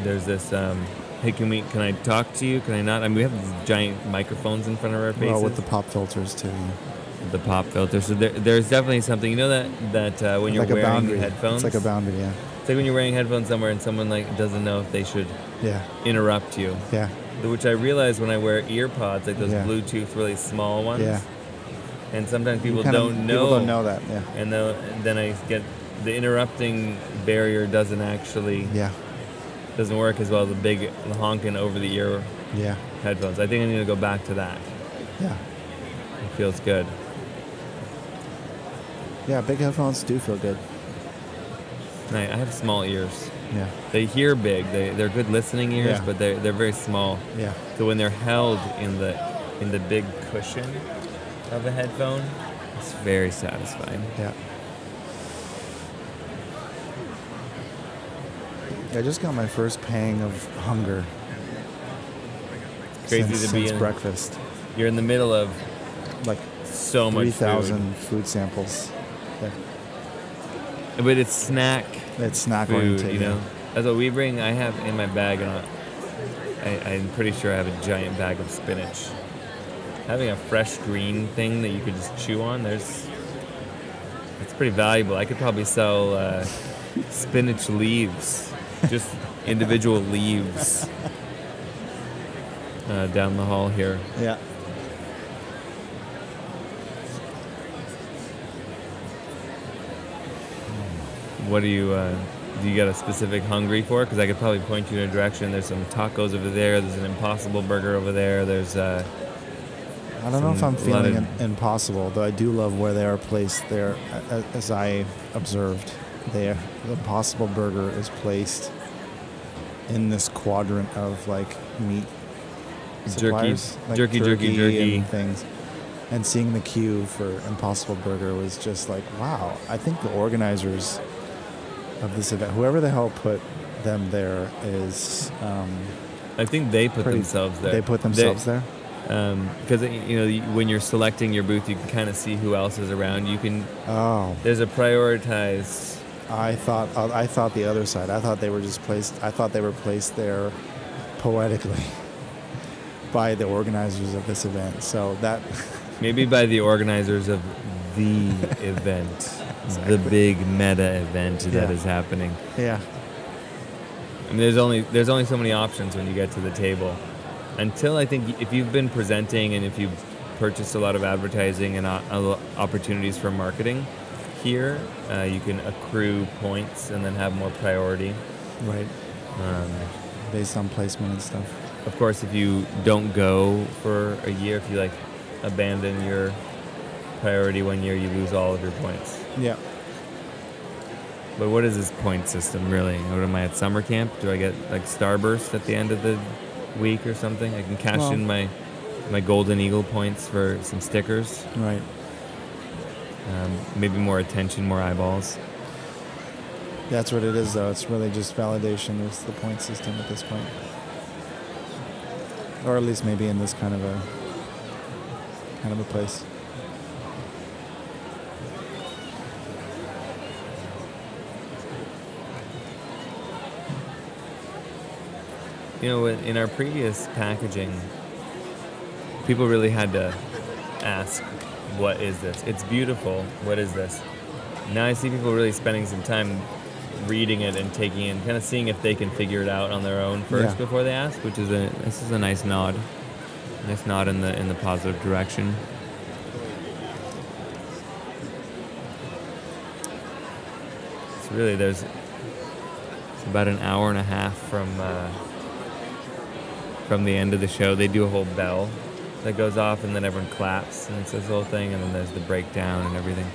[SPEAKER 2] there's this um, hey can we can I talk to you can I not I mean we have giant microphones in front of our faces
[SPEAKER 1] Well, with the pop filters too.
[SPEAKER 2] the pop filter so there, there's definitely something you know that that uh, when you're
[SPEAKER 1] like
[SPEAKER 2] wearing headphones
[SPEAKER 1] It's like a boundary. Yeah.
[SPEAKER 2] it's like when you're wearing headphones somewhere and someone like doesn't know if they should
[SPEAKER 1] Yeah.
[SPEAKER 2] interrupt you
[SPEAKER 1] Yeah.
[SPEAKER 2] which I realize when I wear ear pods like those
[SPEAKER 1] Yeah.
[SPEAKER 2] Bluetooth really small ones
[SPEAKER 1] Yeah.
[SPEAKER 2] and sometimes people
[SPEAKER 1] of-
[SPEAKER 2] don't know
[SPEAKER 1] People don't know that. Yeah.
[SPEAKER 2] and, and then I get the interrupting barrier doesn't actually
[SPEAKER 1] Yeah.
[SPEAKER 2] Doesn't work as well as the big honking over the ear
[SPEAKER 1] Yeah.
[SPEAKER 2] headphones. I think I need to go back to that.
[SPEAKER 1] Yeah.
[SPEAKER 2] It feels good.
[SPEAKER 1] Yeah. Big headphones do feel good.
[SPEAKER 2] I I have small ears.
[SPEAKER 1] Yeah.
[SPEAKER 2] They hear big. They they're good listening ears,
[SPEAKER 1] Yeah.
[SPEAKER 2] but they're they're very small.
[SPEAKER 1] Yeah.
[SPEAKER 2] So when they're held in the in the big cushion of a headphone, it's very satisfying.
[SPEAKER 1] Yeah. I just got my first pang of hunger.
[SPEAKER 2] Crazy
[SPEAKER 1] since,
[SPEAKER 2] to be
[SPEAKER 1] since
[SPEAKER 2] in.
[SPEAKER 1] breakfast.
[SPEAKER 2] You're in the middle of
[SPEAKER 1] Like
[SPEAKER 2] so much
[SPEAKER 1] three
[SPEAKER 2] food.
[SPEAKER 1] thousand food samples. Yeah.
[SPEAKER 2] but it's snack
[SPEAKER 1] It's snack
[SPEAKER 2] food.
[SPEAKER 1] oriented.
[SPEAKER 2] You know, that's what we bring. I have in my bag, and I, I'm pretty sure I have a giant bag of spinach. Having a fresh green thing that you could just chew on, there's it's pretty valuable. I could probably sell uh, spinach leaves, just individual leaves, uh, down the hall here.
[SPEAKER 1] Yeah.
[SPEAKER 2] What do you uh, do? You got a specific hungry for? Because I could probably point you in a direction. There's some tacos over there. There's an Impossible Burger over there. There's uh,
[SPEAKER 1] I don't know if I'm feeling
[SPEAKER 2] of-
[SPEAKER 1] impossible, though I do love where they are placed there. As I observed, there the Impossible Burger is placed in this quadrant of like meat
[SPEAKER 2] Jerky-
[SPEAKER 1] like
[SPEAKER 2] jerky, jerky, jerky.
[SPEAKER 1] and things. And seeing the queue for Impossible Burger was just like, wow. I think the organizers of this event, whoever the hell put them there, is um,
[SPEAKER 2] I think they put
[SPEAKER 1] pretty-
[SPEAKER 2] themselves there.
[SPEAKER 1] They put themselves there.
[SPEAKER 2] because you know when you're selecting your booth, you can kind of see who else is around. You can
[SPEAKER 1] Oh,
[SPEAKER 2] there's a prioritized.
[SPEAKER 1] I thought uh, I thought the other side. I thought they were just placed. I thought they were placed there poetically <laughs> by the organizers of this event. So that <laughs>
[SPEAKER 2] Maybe by the organizers of the <laughs> event, the big meta event that
[SPEAKER 1] Yeah.
[SPEAKER 2] is happening.
[SPEAKER 1] yeah,
[SPEAKER 2] I mean, there's only there's only so many options when you get to the table. Until I think if you've been presenting and if you've purchased a lot of advertising and lo- opportunities for marketing, here uh, you can accrue points and then have more priority.
[SPEAKER 1] right.
[SPEAKER 2] Um,
[SPEAKER 1] Based on placement and stuff.
[SPEAKER 2] of course, if you don't go for a year, if you like abandon your priority one year, you lose all of your points.
[SPEAKER 1] Yeah.
[SPEAKER 2] But what is this point system really? What am I at summer camp? Do I get like Starburst at the end of the week or something? I can cash
[SPEAKER 1] Well-
[SPEAKER 2] in my my Golden Eagle points for some stickers.
[SPEAKER 1] Right.
[SPEAKER 2] Um, maybe more attention, more eyeballs.
[SPEAKER 1] That's what it is, though. It's really just validation. It's the point system at this point, or at least maybe in this kind of a kind of a place.
[SPEAKER 2] You know, in our previous packaging, people really had to ask, "What is this? It's beautiful. What is this?" Now I see people really spending some time reading it and taking in, kind of seeing if they can figure it out on their own first
[SPEAKER 1] Yeah.
[SPEAKER 2] before they ask, which is a this is a nice nod, nice nod in the in the positive direction. It's really there's it's about an hour and a half from uh, from the end of the show. They do a whole bell that goes off, and then everyone claps, and it's this whole thing, and then there's the breakdown and everything.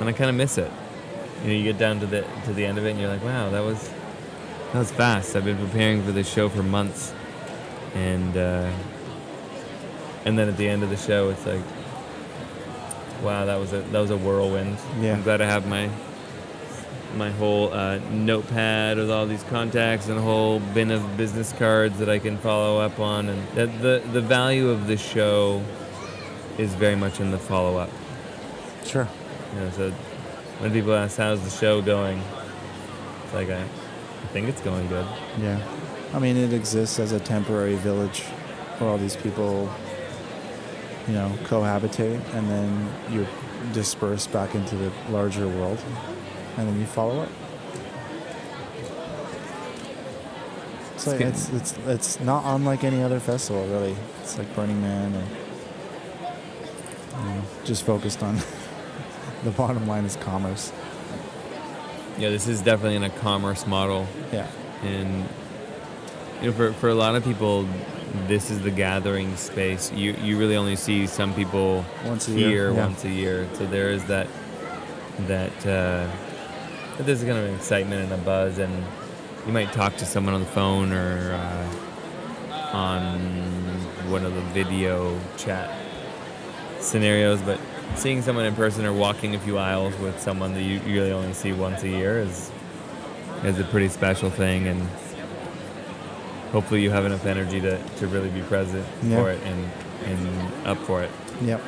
[SPEAKER 2] And I kind of miss it. You know, you get down to the to the end of it, and you're like, wow, that was that was fast. I've been preparing for this show for months, and uh, and then at the end of the show, it's like, wow, that was a that was a whirlwind.
[SPEAKER 1] Yeah.
[SPEAKER 2] I'm glad I have my my whole uh, notepad with all these contacts and a whole bin of business cards that I can follow up on, and the the value of the show is very much in the follow up.
[SPEAKER 1] Sure.
[SPEAKER 2] You know, so when people ask how's the show going, it's like I, I think it's going good.
[SPEAKER 1] Yeah. I mean, it exists as a temporary village where all these people, you know, cohabitate, and then you're dispersed back into the larger world, and then you follow up. It's, like, it's, it's, it's not unlike any other festival, really. It's like Burning Man, and you know, just focused on <laughs> the bottom line is commerce.
[SPEAKER 2] Yeah, this is definitely in a commerce model,
[SPEAKER 1] Yeah.
[SPEAKER 2] and you know, for for a lot of people, this is the gathering space. You you really only see some people
[SPEAKER 1] Once a year,
[SPEAKER 2] here
[SPEAKER 1] yeah.
[SPEAKER 2] once a year, so there is that that uh, that there's kind of an excitement and a buzz, and you might talk to someone on the phone or uh, on one of the video chat scenarios, but seeing someone in person or walking a few aisles with someone that you you really only see once a year is is a pretty special thing, and hopefully you have enough energy to, to really be present
[SPEAKER 1] Yeah.
[SPEAKER 2] for it and and up for it.
[SPEAKER 1] Yep.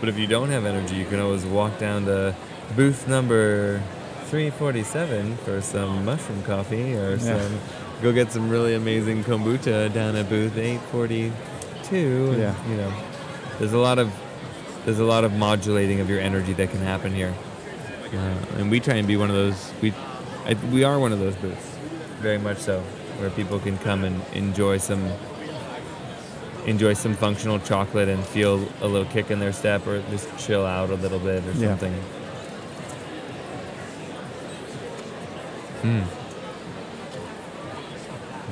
[SPEAKER 2] But if you don't have energy, you can always walk down to booth number 347 for some mushroom coffee or
[SPEAKER 1] Yeah.
[SPEAKER 2] some go get some really amazing kombucha down at booth 842. And,
[SPEAKER 1] Yeah.
[SPEAKER 2] You know, there's a lot of there's a lot of modulating of your energy that can happen here. Uh, and we try and be one of those we I, we are one of those booths. Very much so, where people can come and enjoy some enjoy some functional chocolate and feel a little kick in their step or just chill out a little bit or
[SPEAKER 1] Yeah.
[SPEAKER 2] Hmm.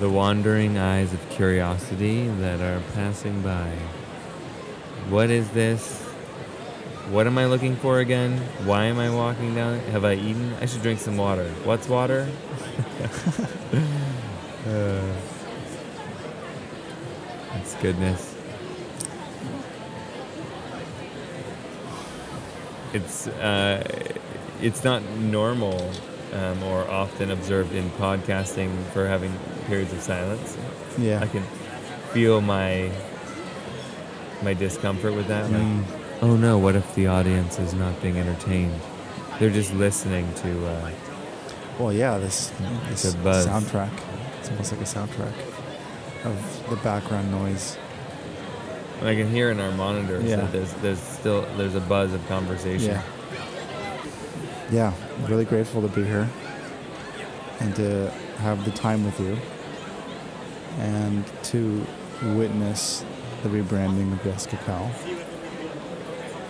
[SPEAKER 2] The wandering eyes of curiosity that are passing by. What is this? What am I looking for again? Why am I walking down? Have I eaten? I should drink some water. What's water? <laughs> uh, that's goodness. It's uh, it's not normal um, or often observed in podcasting for having periods of silence.
[SPEAKER 1] Yeah.
[SPEAKER 2] I can feel my my discomfort with that. Like,
[SPEAKER 1] Mm.
[SPEAKER 2] oh no, what if the audience is not being entertained? They're just listening to. Uh,
[SPEAKER 1] Well, yeah, this, this
[SPEAKER 2] a buzz.
[SPEAKER 1] soundtrack. It's almost like a soundtrack of the background noise.
[SPEAKER 2] I can hear in our monitors
[SPEAKER 1] Yeah.
[SPEAKER 2] that there's there's still there's a buzz of conversation.
[SPEAKER 1] Yeah. Yeah, really grateful to be here and to have the time with you and to witness the rebranding of Yes Cacao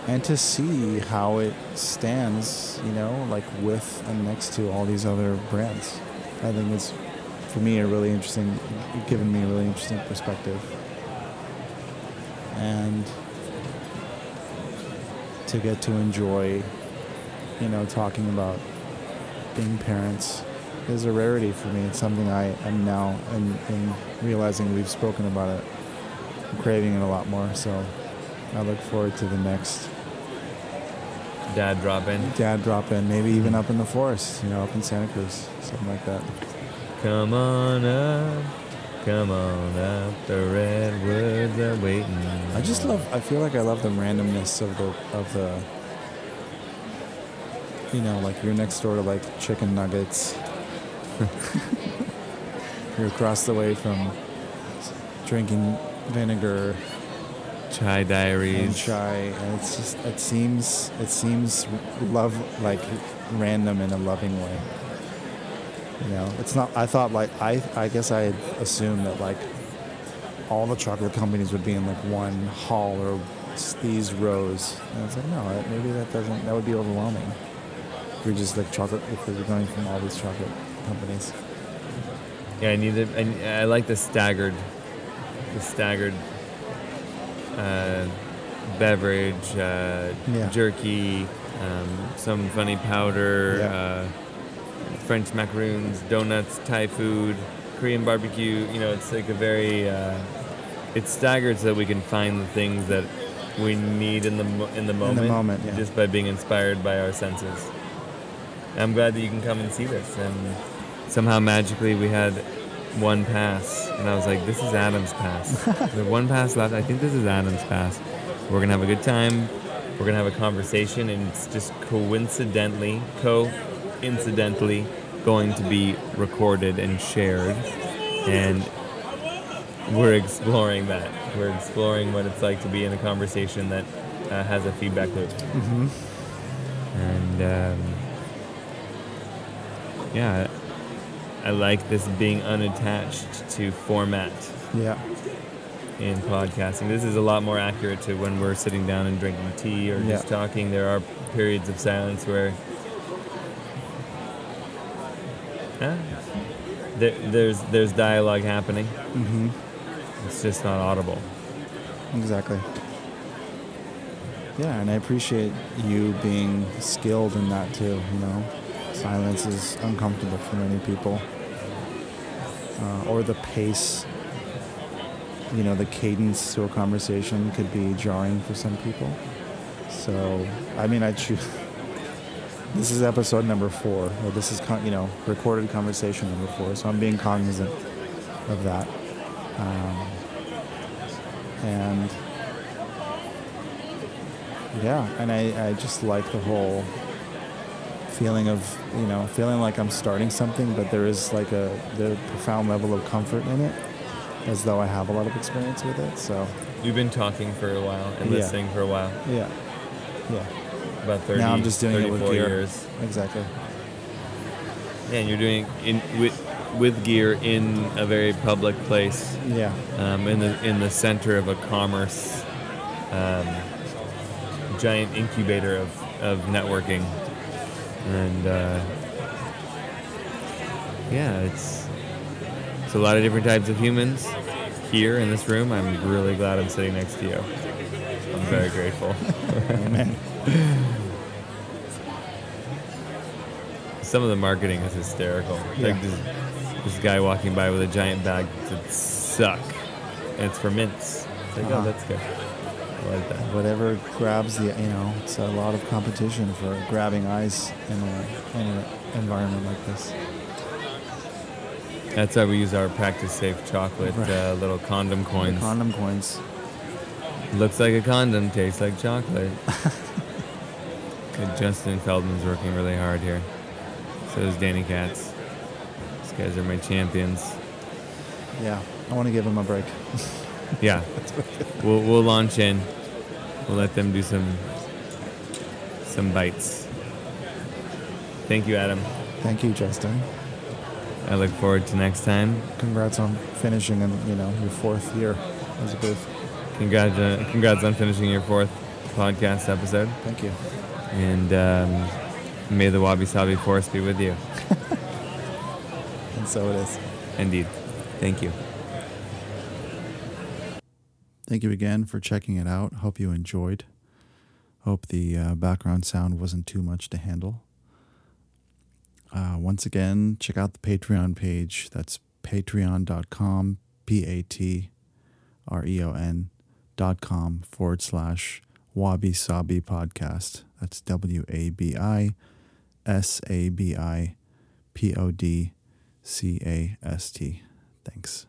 [SPEAKER 1] and to see how it stands, you know, like with and next to all these other brands. I think it's, for me, a really interesting, given me a really interesting perspective. And to get to enjoy, you know, talking about being parents is a rarity for me. It's something I am now, and, and realizing we've spoken about it, I'm craving it a lot more. So I look forward to the next
[SPEAKER 2] Dad drop in.
[SPEAKER 1] dad drop in, maybe even up in the forest, you know, up in Santa Cruz, something like that.
[SPEAKER 2] Come on up, come on up. The redwoods are waiting.
[SPEAKER 1] I just love. I feel like I love the randomness of the of the. You know, like you're next door to like chicken nuggets. <laughs> you're across the way from drinking vinegar
[SPEAKER 2] chai
[SPEAKER 1] and
[SPEAKER 2] diaries.
[SPEAKER 1] chai, and it's just it seems it seems love like random in a loving way. You know, it's not. I thought like I I guess I assumed that like all the chocolate companies would be in like one hall or these rows, and was like no, maybe that doesn't. That would be overwhelming. You're just like chocolate, if we're going from all these chocolate companies.
[SPEAKER 2] Yeah, I need it. I, I like the staggered, the staggered uh, beverage, uh,
[SPEAKER 1] Yeah.
[SPEAKER 2] jerky, um, some funny powder,
[SPEAKER 1] Yeah.
[SPEAKER 2] uh, French macaroons, donuts, Thai food, Korean barbecue. You know, it's like a very. Uh, it's staggered so that we can find the things that we need in the in the moment,
[SPEAKER 1] moment, yeah.
[SPEAKER 2] just by being inspired by our senses. I'm glad that you can come and see this. And somehow magically we had one pass, and I was like, "This is Adam's pass." <laughs> we one pass left. I think this is Adam's pass. We're gonna have a good time. We're gonna have a conversation, and it's just coincidentally, co-incidentally, going to be recorded and shared, and we're exploring that. We're exploring what it's like to be in a conversation that uh, has a feedback loop.
[SPEAKER 1] Mm-hmm.
[SPEAKER 2] And um, yeah, I like this being unattached to format
[SPEAKER 1] Yeah.
[SPEAKER 2] in podcasting. This is a lot more accurate to when we're sitting down and drinking tea or just
[SPEAKER 1] Yeah.
[SPEAKER 2] talking. There are periods of silence where yeah, there, there's there's dialogue happening.
[SPEAKER 1] Mm-hmm.
[SPEAKER 2] It's just not audible.
[SPEAKER 1] Exactly. Yeah, and I appreciate you being skilled in that too. You know, silence is uncomfortable for many people, uh, or the pace. You know, the cadence to a conversation could be jarring for some people. So, I mean, I choose. <laughs> This is episode number four, or this is con- you know recorded conversation number four. So I'm being cognizant of that. Um, and yeah and I, I just like the whole feeling of you know feeling like i'm starting something but there is like a the profound level of comfort in it as though i have a lot of experience with it so.
[SPEAKER 2] We've been talking for a while and
[SPEAKER 1] Yeah.
[SPEAKER 2] listening for a while,
[SPEAKER 1] yeah. Yeah.
[SPEAKER 2] About 30,
[SPEAKER 1] now i'm just doing it with gear.
[SPEAKER 2] years.
[SPEAKER 1] exactly.
[SPEAKER 2] Yeah, and you're doing in with with gear in a very public place,
[SPEAKER 1] yeah.
[SPEAKER 2] Um, in the in the center of a commerce um, giant incubator of, of networking, and uh, yeah, it's it's a lot of different types of humans here in this room. I'm really glad I'm sitting next to you. I'm very grateful.
[SPEAKER 1] amen
[SPEAKER 2] Some of the marketing is hysterical.
[SPEAKER 1] Yeah.
[SPEAKER 2] Like this, this guy walking by with a giant bag that suck, and it's for mints. It's like,
[SPEAKER 1] Uh-huh.
[SPEAKER 2] oh, that's good. Like that.
[SPEAKER 1] whatever grabs the you know it's a lot of competition for grabbing eyes in a in an environment like this
[SPEAKER 2] That's why we use our practice safe chocolate
[SPEAKER 1] Right.
[SPEAKER 2] uh, little condom
[SPEAKER 1] the
[SPEAKER 2] coins.
[SPEAKER 1] condom coins
[SPEAKER 2] Looks like a condom, tastes like chocolate. <laughs> Justin Feldman's working really hard here. So is Danny Katz. These guys are my champions.
[SPEAKER 1] yeah i want to give him a break <laughs>
[SPEAKER 2] Yeah. we'll, we'll launch in. We'll let them do some some bites. Thank you, Adam.
[SPEAKER 1] thank you justin
[SPEAKER 2] I look forward to next time.
[SPEAKER 1] congrats on finishing in you know your fourth year as a booth.
[SPEAKER 2] Congrats, uh, congrats on finishing your fourth podcast episode.
[SPEAKER 1] Thank you.
[SPEAKER 2] And um, may the Wabi Sabi Force be with you. <laughs>
[SPEAKER 1] And so it is.
[SPEAKER 2] Indeed. Thank you.
[SPEAKER 3] Thank you again for checking it out. Hope you enjoyed.
[SPEAKER 1] Hope the uh, background sound wasn't too much to handle. Uh, once again, check out the Patreon page. That's patreon.com, P A T R E O N dot com forward slash Wabi Sabi podcast. That's W A B I S A B I P O D C A S T. Thanks.